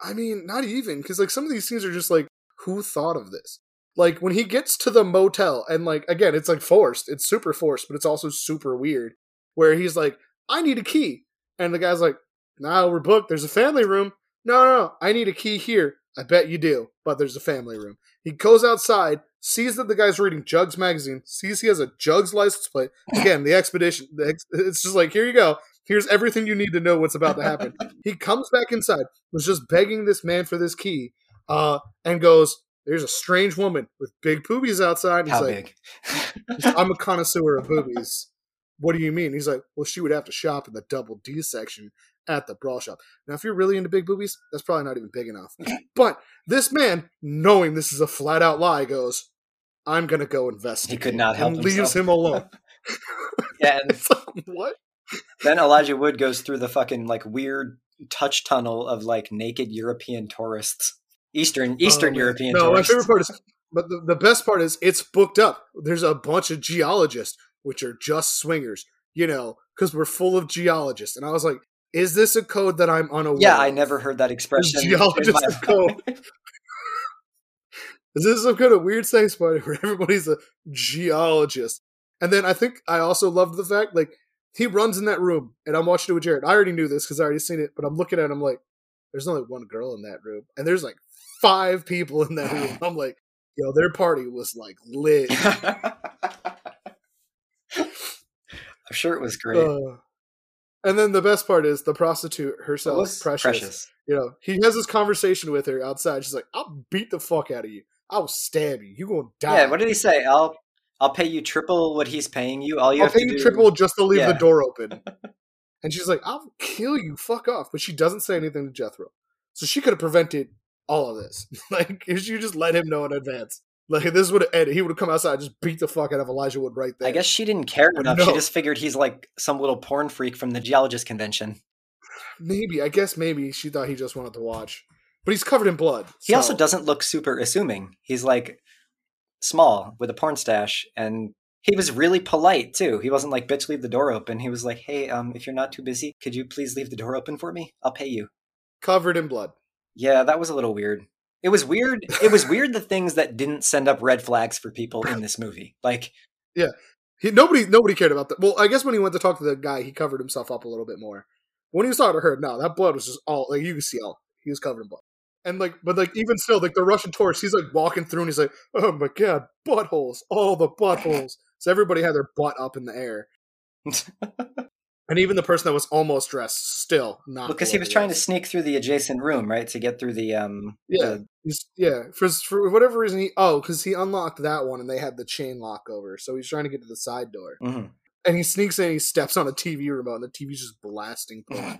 I mean, not even because like some of these scenes are just like who thought of this? Like when he gets to the motel and like again, it's like forced. It's super forced, but it's also super weird. Where he's like, "I need a key," and the guy's like, "Nah, we're booked. There's a family room." No, no, no. I need a key here. I bet you do, but there's a family room. He goes outside, sees that the guy's reading Jugs magazine, sees he has a Jugs license plate. Again, the expedition. The ex- it's just like, here you go. Here's everything you need to know what's about to happen. he comes back inside, was just begging this man for this key, uh, and goes, There's a strange woman with big boobies outside. He's How like, big? I'm a connoisseur of boobies. What do you mean? He's like, Well, she would have to shop in the double D section at the bra shop. Now, if you're really into big boobies, that's probably not even big enough. But this man, knowing this is a flat out lie, goes, I'm going to go investigate. He could not help and leaves him alone. yeah, and it's like, what? Then Elijah Wood goes through the fucking like weird touch tunnel of like naked European tourists, Eastern oh, Eastern Oh, man. European No, tourists. my favorite part is, but the, the best part is it's booked up. There's a bunch of geologists, which are just swingers, you know, because we're full of geologists. And I was like, is this a code that I'm unaware yeah, I never heard that expression. geologist code. Is this some kind of weird sex party where everybody's a geologist? And then I think I also loved the fact like he runs in that room and I'm watching it with Jared. I already knew this because I already seen it, but I'm looking at him like, there's only one girl in that room, and there's like five people in that room. I'm like, yo, their party was like lit. I'm sure it was great. Uh, and then the best part is the prostitute herself, precious. precious. You know, he has this conversation with her outside. She's like, "I'll beat the fuck out of you. I'll stab you. You gonna die." Yeah, what did he say? I'll I'll pay you triple what he's paying you. All you I'll have pay to you do triple just to leave the door open. and she's like, I'll kill you, fuck off. But she doesn't say anything to Jethro. So she could have prevented all of this. like, if she just let him know in advance. Like, this would have ended. He would have come outside and just beat the fuck out of Elijah Wood right there. I guess she didn't care enough. no. She just figured he's like some little porn freak from the geologist convention. Maybe. I guess maybe she thought he just wanted to watch. But he's covered in blood. He also doesn't look super assuming. He's like small with a porn stash and he was really polite too. He wasn't like bitch leave the door open. He was like, "Hey, um if you're not too busy, could you please leave the door open for me? I'll pay you." covered in blood. Yeah, that was a little weird. It was weird. It was weird the things that didn't send up red flags for people in this movie. Like He, nobody nobody cared about that. Well, I guess when he went to talk to the guy, he covered himself up a little bit more. When he was talking to her, no, that blood was just all like you can see all he was covered in blood. And like, but like even still, like the Russian tourist, he's like walking through and he's like, "Oh my god, buttholes! All the buttholes!" So everybody had their butt up in the air, and even the person that was almost dressed still not because he was trying to sneak through the adjacent room, right, to get through the um Yeah. the- He's, yeah, for for whatever reason he oh because he unlocked that one and they had the chain lock over, so he's trying to get to the side door. mhm. and he sneaks in. He steps on a TV remote, and the TV's just blasting porn.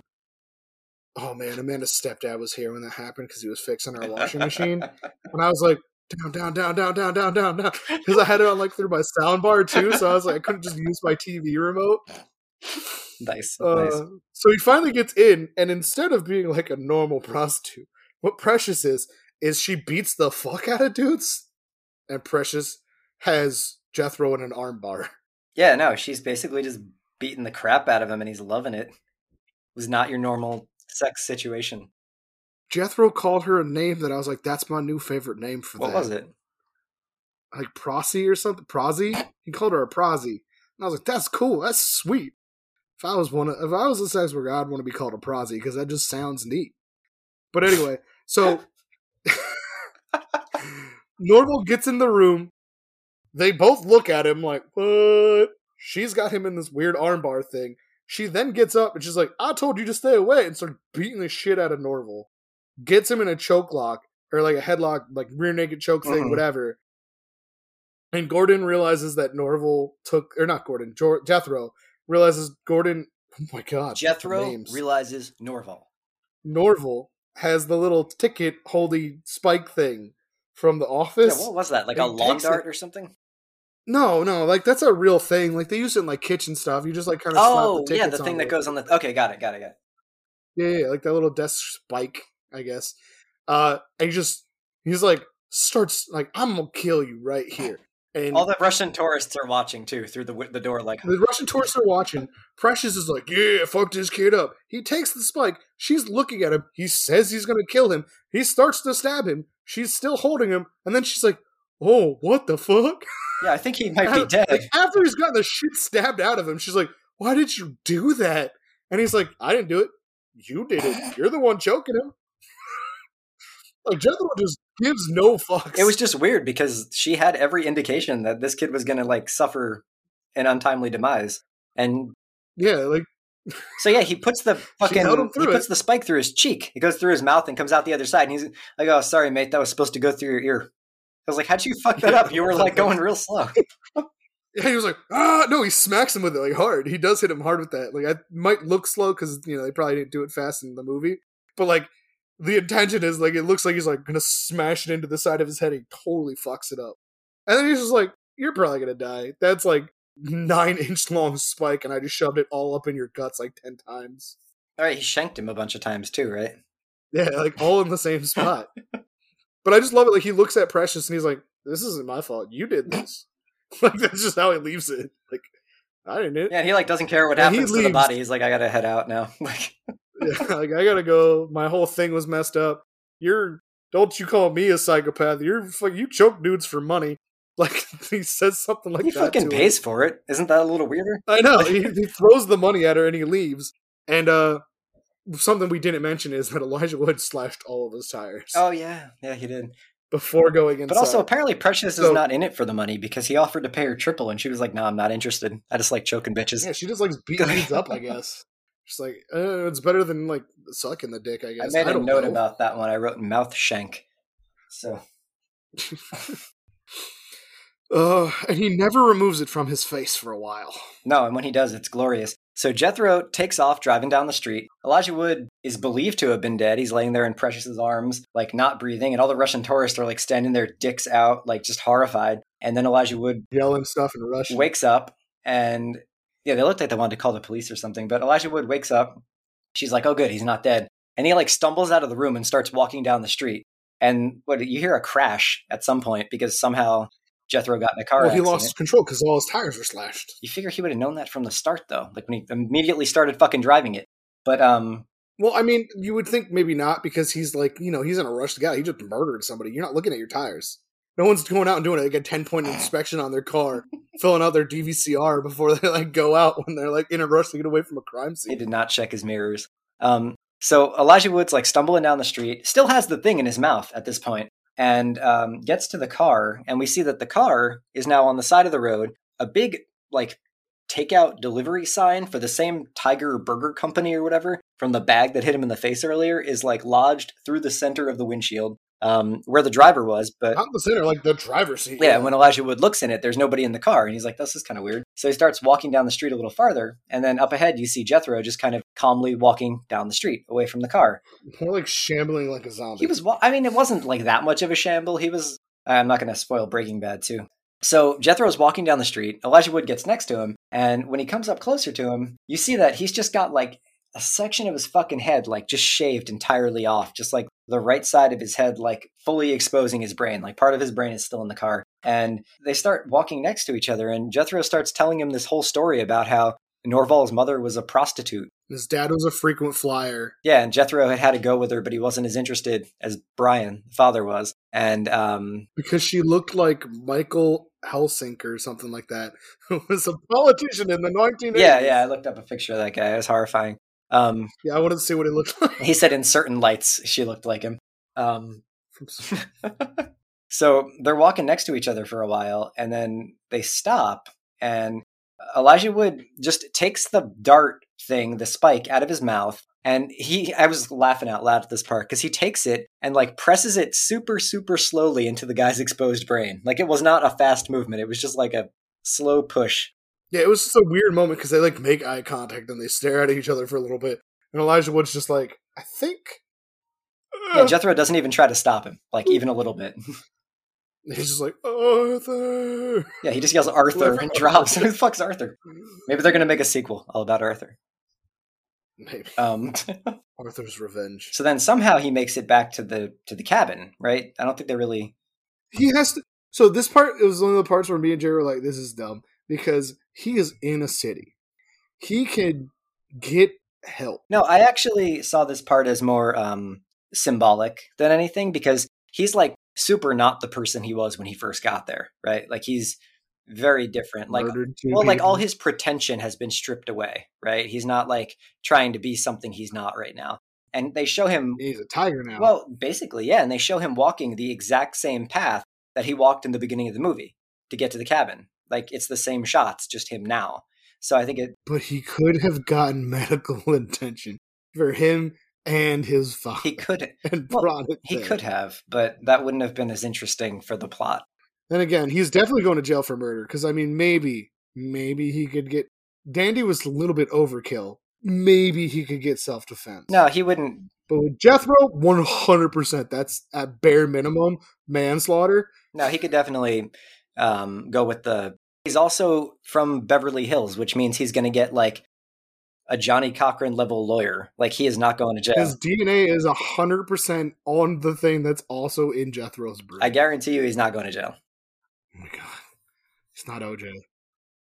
Oh man, Amanda's stepdad was here when that happened because he was fixing our washing machine, and I was like, down, down, down, down, down, down, down, down, because I had it on like through my sound bar too. So I was like, I couldn't just use my TV remote. nice, Uh, nice. So he finally gets in, and instead of being like a normal prostitute, what Precious is is she beats the fuck out of dudes, and Precious has Jethro in an armbar. Yeah, no, she's basically just beating the crap out of him and he's loving it. It was not your normal sex situation. Jethro called her a name that I was like, that's my new favorite name for What that. was it? Like Prosy or something? Prosy? He called her a Prosy. And I was like, that's cool. That's sweet. If I was one of, if I was a sex worker, I'd want to be called a Prosy because that just sounds neat. But anyway, so Norval gets in the room. They both look at him like, what? She's got him in this weird armbar thing. She then gets up and she's like, I told you to stay away, and starts beating the shit out of Norval. Gets him in a choke lock, or like a headlock, like rear naked choke thing, Mhm. whatever. And Gordon realizes that Norval took, or not Gordon, Jor- Jethro realizes Gordon, oh my god, Jethro names. realizes Norval. Norval has the little ticket holdy spike thing from the office. Yeah, office. what was that? Like a lawn takes it- dart or something? No, no, like that's a real thing. Like they use it in like kitchen stuff. You just like kind of Oh, slap the yeah, the thing that it. goes on the. Okay, got it, got it, got it. Yeah, yeah, like that little desk spike, I guess. Uh, and he just he's like, starts like, "I'm gonna kill you right here." And All the Russian tourists are watching too through the the door, like the Russian tourists are watching. Precious is like, "Yeah, fuck this kid up." He takes the spike. She's looking at him. He says he's gonna kill him. He starts to stab him. She's still holding him, and then she's like, "Oh, what the fuck?" yeah, I think he might be Like, dead. after he's gotten the shit stabbed out of him, she's like, "Why did you do that?" And he's like, "I didn't do it. You did it. You're the one choking him." like Jethro just gives no fucks. It was just weird because she had every indication that this kid was going to like suffer an untimely demise, and yeah, like so yeah, he puts the fucking he puts it. the spike through his cheek. It goes through his mouth and comes out the other side, and he's like, "Oh, sorry, mate, that was supposed to go through your ear." I was like, "How'd you fuck that up? You were like going real slow." Yeah, he was like, ah, no, he smacks him with it like hard. He does hit him hard with that. Like, I might look slow because you know they probably didn't do it fast in the movie, but like the intention is like it looks like he's like gonna smash it into the side of his head. He totally fucks it up, and then he's just like, "You're probably gonna die." That's like nine inch long spike, and I just shoved it all up in your guts like ten times. All right, he shanked him a bunch of times too, right? Yeah, like all in the same spot. but I just love it. Like he looks at Precious and he's like, "This isn't my fault. You did this." like that's just how he leaves it. Like I didn't. it. Yeah, and he like doesn't care what And he happens to the body. He's like, "I gotta head out now." Like, Yeah, like I gotta go. My whole thing was messed up. You're don't you call me a psychopath? You're you choke dudes for money. Like he says something like that. he fucking him. pays for it. Isn't that a little weirder? I know. He, he throws the money at her and he leaves. And uh something we didn't mention is that Elijah Wood slashed all of his tires Oh yeah, yeah, he did. before going inside. But also, apparently, Precious So- is not in it for the money because he offered to pay her triple, and she was like, "No, I'm not interested. I just like choking bitches." yeah, she just likes beating dudes up. I guess. She's like, uh, it's better than like sucking the dick. I guess. I made a note know. about that one. I wrote mouth shank. So Uh, and he never removes it from his face for a while. no, and when he does, it's glorious. So Jethro takes off driving down the street. Elijah Wood is believed to have been dead. He's laying there in Precious's arms, like not breathing, and all the Russian tourists are like standing their dicks out, like just horrified. And then Elijah Wood Yelling stuff in Russian. wakes up and yeah, they looked like they wanted to call the police or something. But Elijah Wood wakes up. She's like, "Oh, good, he's not dead." And he like stumbles out of the room and starts walking down the street. And what you hear a crash at some point because somehow Jethro got in a car Well, he accident. lost control because all his tires were slashed. You figure he would have known that from the start, though, like when he immediately started fucking driving it. But um, Well, I mean, you would think maybe not because he's like, you know, he's in a rush to get. He just murdered somebody. You're not looking at your tires. No one's going out and doing like a 10 point inspection on their car, filling out their DVCR before they like go out when they're like in a rush to get away from a crime scene. he did not check his mirrors. Um, so Elijah Wood's like stumbling down the street, still has the thing in his mouth at this point, and um, gets to the car, and we see that the car is now on the side of the road. A big like takeout delivery sign for the same Tiger Burger Company or whatever from the bag that hit him in the face earlier is like lodged through the center of the windshield, um, where the driver was, but Not the center, like the driver's seat. yeah, when Elijah Wood looks in it, there's nobody in the car, and he's like, "This is kind of weird." So he starts walking down the street a little farther, and then up ahead, you see Jethro just kind of calmly walking down the street away from the car. More like shambling like a zombie. He was, I mean, it wasn't like that much of a shamble. He was. I'm not going to spoil Breaking Bad too. So Jethro's walking down the street. Elijah Wood gets next to him, and when he comes up closer to him, you see that he's just got like a section of his fucking head, like just shaved entirely off, just like the right side of his head, like fully exposing his brain. Like part of his brain is still in the car. And they start walking next to each other, and Jethro starts telling him this whole story about how Norval's mother was a prostitute. His dad was a frequent flyer. Yeah, and Jethro had had to go with her, but he wasn't as interested as Brian, the father, was. And um, because she looked like Michael Heseltine or something like that, who was a politician in the 1980s. yeah, yeah, I looked up a picture of that guy. It was horrifying. Um, Yeah, I wanted to see what he looked like. he said in certain lights she looked like him. Um, so they're walking next to each other for a while, and then they stop, and Elijah Wood just takes the dart thing, the spike, out of his mouth. And he, I was laughing out loud at this part because he takes it and like presses it super, super slowly into the guy's exposed brain. Like it was not a fast movement. It was just like a slow push. Yeah, it was just a weird moment because they like make eye contact and they stare at each other for a little bit, and Elijah Wood's just like, I think. Yeah, Uh, Jethro doesn't even try to stop him, like even a little bit. he's just like Arthur. yeah, he just yells Arthur and drops. Who the fuck's Arthur? Maybe they're gonna make a sequel all about Arthur. Maybe Um, Arthur's Revenge. so then somehow he makes it back to the to the cabin, right? I don't think they really he has to. So this part it was one of the parts where me and Jerry were like, "This is dumb," because he is in a city. He can get help. No, I actually saw this part as more um, symbolic than anything because he's like super not the person he was when he first got there, right? Like he's very different. Like well, like all his pretension has been stripped away, right? He's not like trying to be something he's not right now. And they show him he's a tiger now. well, basically, yeah, and they show him walking the exact same path that he walked in the beginning of the movie to get to the cabin. Like it's the same shots, just him now. So I think it but he could have gotten medical attention for him and his father, he could and well, brought it. he there. could have, but that wouldn't have been as interesting for the plot. Then again, he's definitely going to jail for murder because I mean, maybe, maybe he could get. Dandy was a little bit overkill. Maybe he could get self defense. No, he wouldn't. but with Jethro, one hundred percent. That's at bare minimum manslaughter. No, he could definitely um, go with the. He's also from Beverly Hills, which means he's going to get like a Johnnie Cochran level lawyer. Like he is not going to jail. His DNA is a hundred percent on the thing that's also in Jethro's brain. I guarantee you, he's not going to jail. Oh my god, it's not OJ.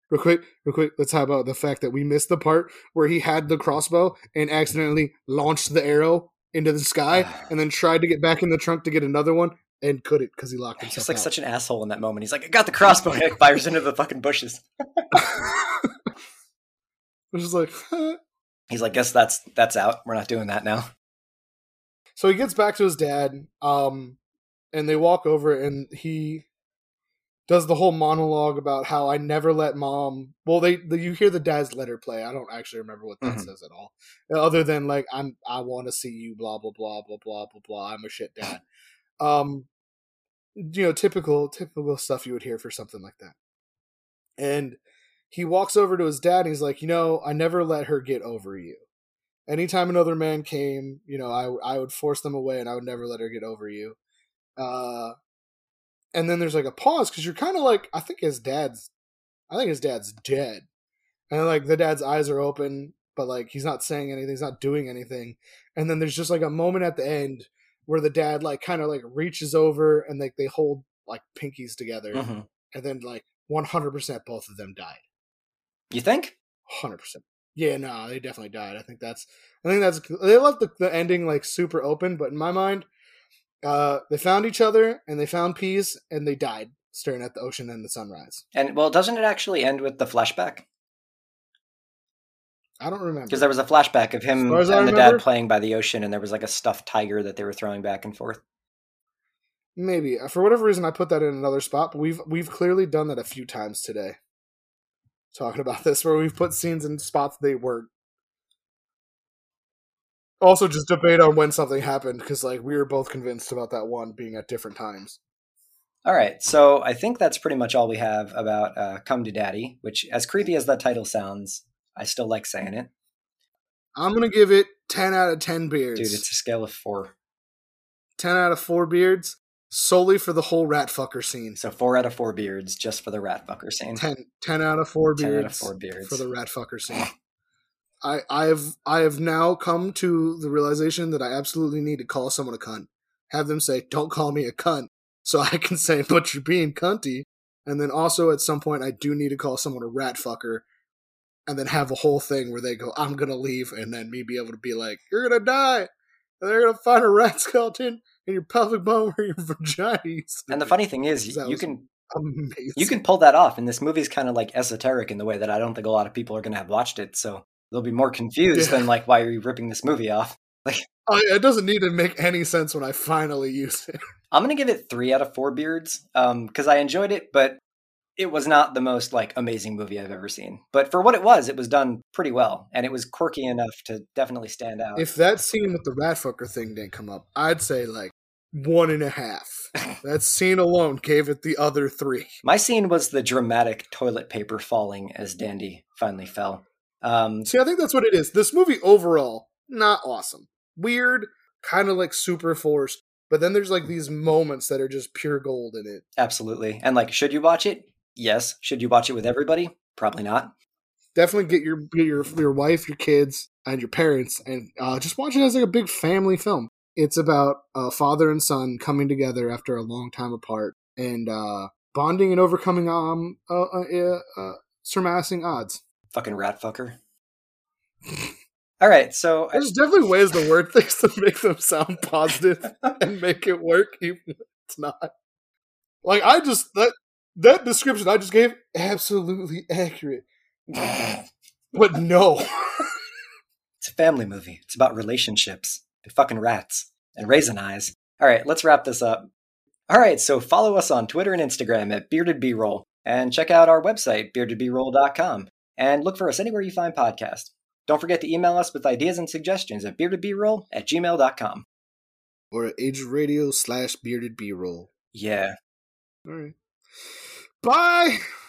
Real quick, real quick. Let's talk about the fact that we missed the part where he had the crossbow and accidentally launched the arrow into the sky, and then tried to get back in the trunk to get another one and couldn't because he locked He's himself like out. such an asshole in that moment. He's like, I got the crossbow, and it fires into the fucking bushes. Which is like, He's like, guess that's that's out. We're not doing that now. so he gets back to his dad, um, and they walk over, and he does the whole monologue about how I never let mom. Well, they, the, you hear the dad's letter play. I don't actually remember what that Mhm. says at all, other than like I'm I want to see you, blah blah blah blah blah blah blah. I'm a shit dad. Um, you know, typical typical stuff you would hear for something like that. And he walks over to his dad and he's like, you know, I never let her get over you. Anytime another man came, you know, I I would force them away and I would never let her get over you. Uh, and then there's like a pause because you're kind of like, I think his dad's, I think his dad's dead, and like the dad's eyes are open, but like he's not saying anything, he's not doing anything, and then there's just like a moment at the end where the dad like kind of like reaches over and like they hold like pinkies together, Mhm. and then like 100% both of them died. You think? Hundred percent. Yeah, no, they definitely died. I think that's. I think that's. They left the, the ending like super open, but in my mind, uh, they found each other and they found peace and they died staring at the ocean and the sunrise. And well, doesn't it actually end with the flashback? I don't remember. Because there was a flashback of him As far as I and the dad playing by the ocean, and there was like a stuffed tiger that they were throwing back and forth. Maybe for whatever reason I put that in another spot, but we've we've clearly done that a few times today. Talking about this, where we've put scenes in spots they weren't. Also, just debate on when something happened because like we were both convinced about that one being at different times. All right, so I think that's pretty much all we have about uh, "Come to Daddy," which, as creepy as that title sounds, I still like saying it, I'm gonna give it ten out of ten beards. dude. It's a scale of four. Ten out of four beards solely for the whole rat fucker scene. so four out of four beards just for the rat fucker scene. 10, 10 out of four beards. 10 beards, out of four beards. for the rat fucker scene. I I have I have now come to the realization that I absolutely need to call someone a cunt. Have them say, "Don't call me a cunt," so I can say, "But you're being cunty." And then also at some point, I do need to call someone a rat fucker, and then have a whole thing where they go, "I'm gonna leave," and then me be able to be like, "You're gonna die," and they're gonna find a rat skeleton in your pelvic bone where your vagina. to And the funny thing is, you can amazing. you can pull that off, and this movie's kind of like esoteric in the way that I don't think a lot of people are going to have watched it, so they'll be more confused Yeah. than like, why are you ripping this movie off? I, oh, it doesn't need to make any sense when I finally use it. I'm gonna give it three out of four beards um, because I enjoyed it, but it was not the most like amazing movie I've ever seen. But for what it was, it was done pretty well, and it was quirky enough to definitely stand out. If that scene with the rat fucker thing didn't come up, I'd say like one and a half. that scene alone gave it the other three. My scene was the dramatic toilet paper falling as Dandy finally fell. Um, See, I think that's what it is. This movie overall, not awesome. Weird, kind of like super forced, but then there's like these moments that are just pure gold in it. absolutely, and like, should you watch it? Yes. Should you watch it with everybody? Probably not. Definitely get your get your your wife, your kids, and your parents, and uh, just watch it as like a big family film. It's about a father and son coming together after a long time apart and uh, bonding and overcoming um uh, uh, uh, surpassing odds. Fucking rat fucker. All right, so There's definitely ways to word things to make them sound positive and make it work, even if it's not. Like I just that that description I just gave absolutely accurate, but no. It's a family movie. It's about relationships and fucking rats and raisin eyes. All right, let's wrap this up. All right, so follow us on Twitter and Instagram at Bearded B-Roll and check out our website, beardedbroll.com, and look for us anywhere you find podcasts. Don't forget to email us with ideas and suggestions at beardedbroll at gmail.com. Or at Age Radio slash bearded B roll. Yeah. All right. Bye.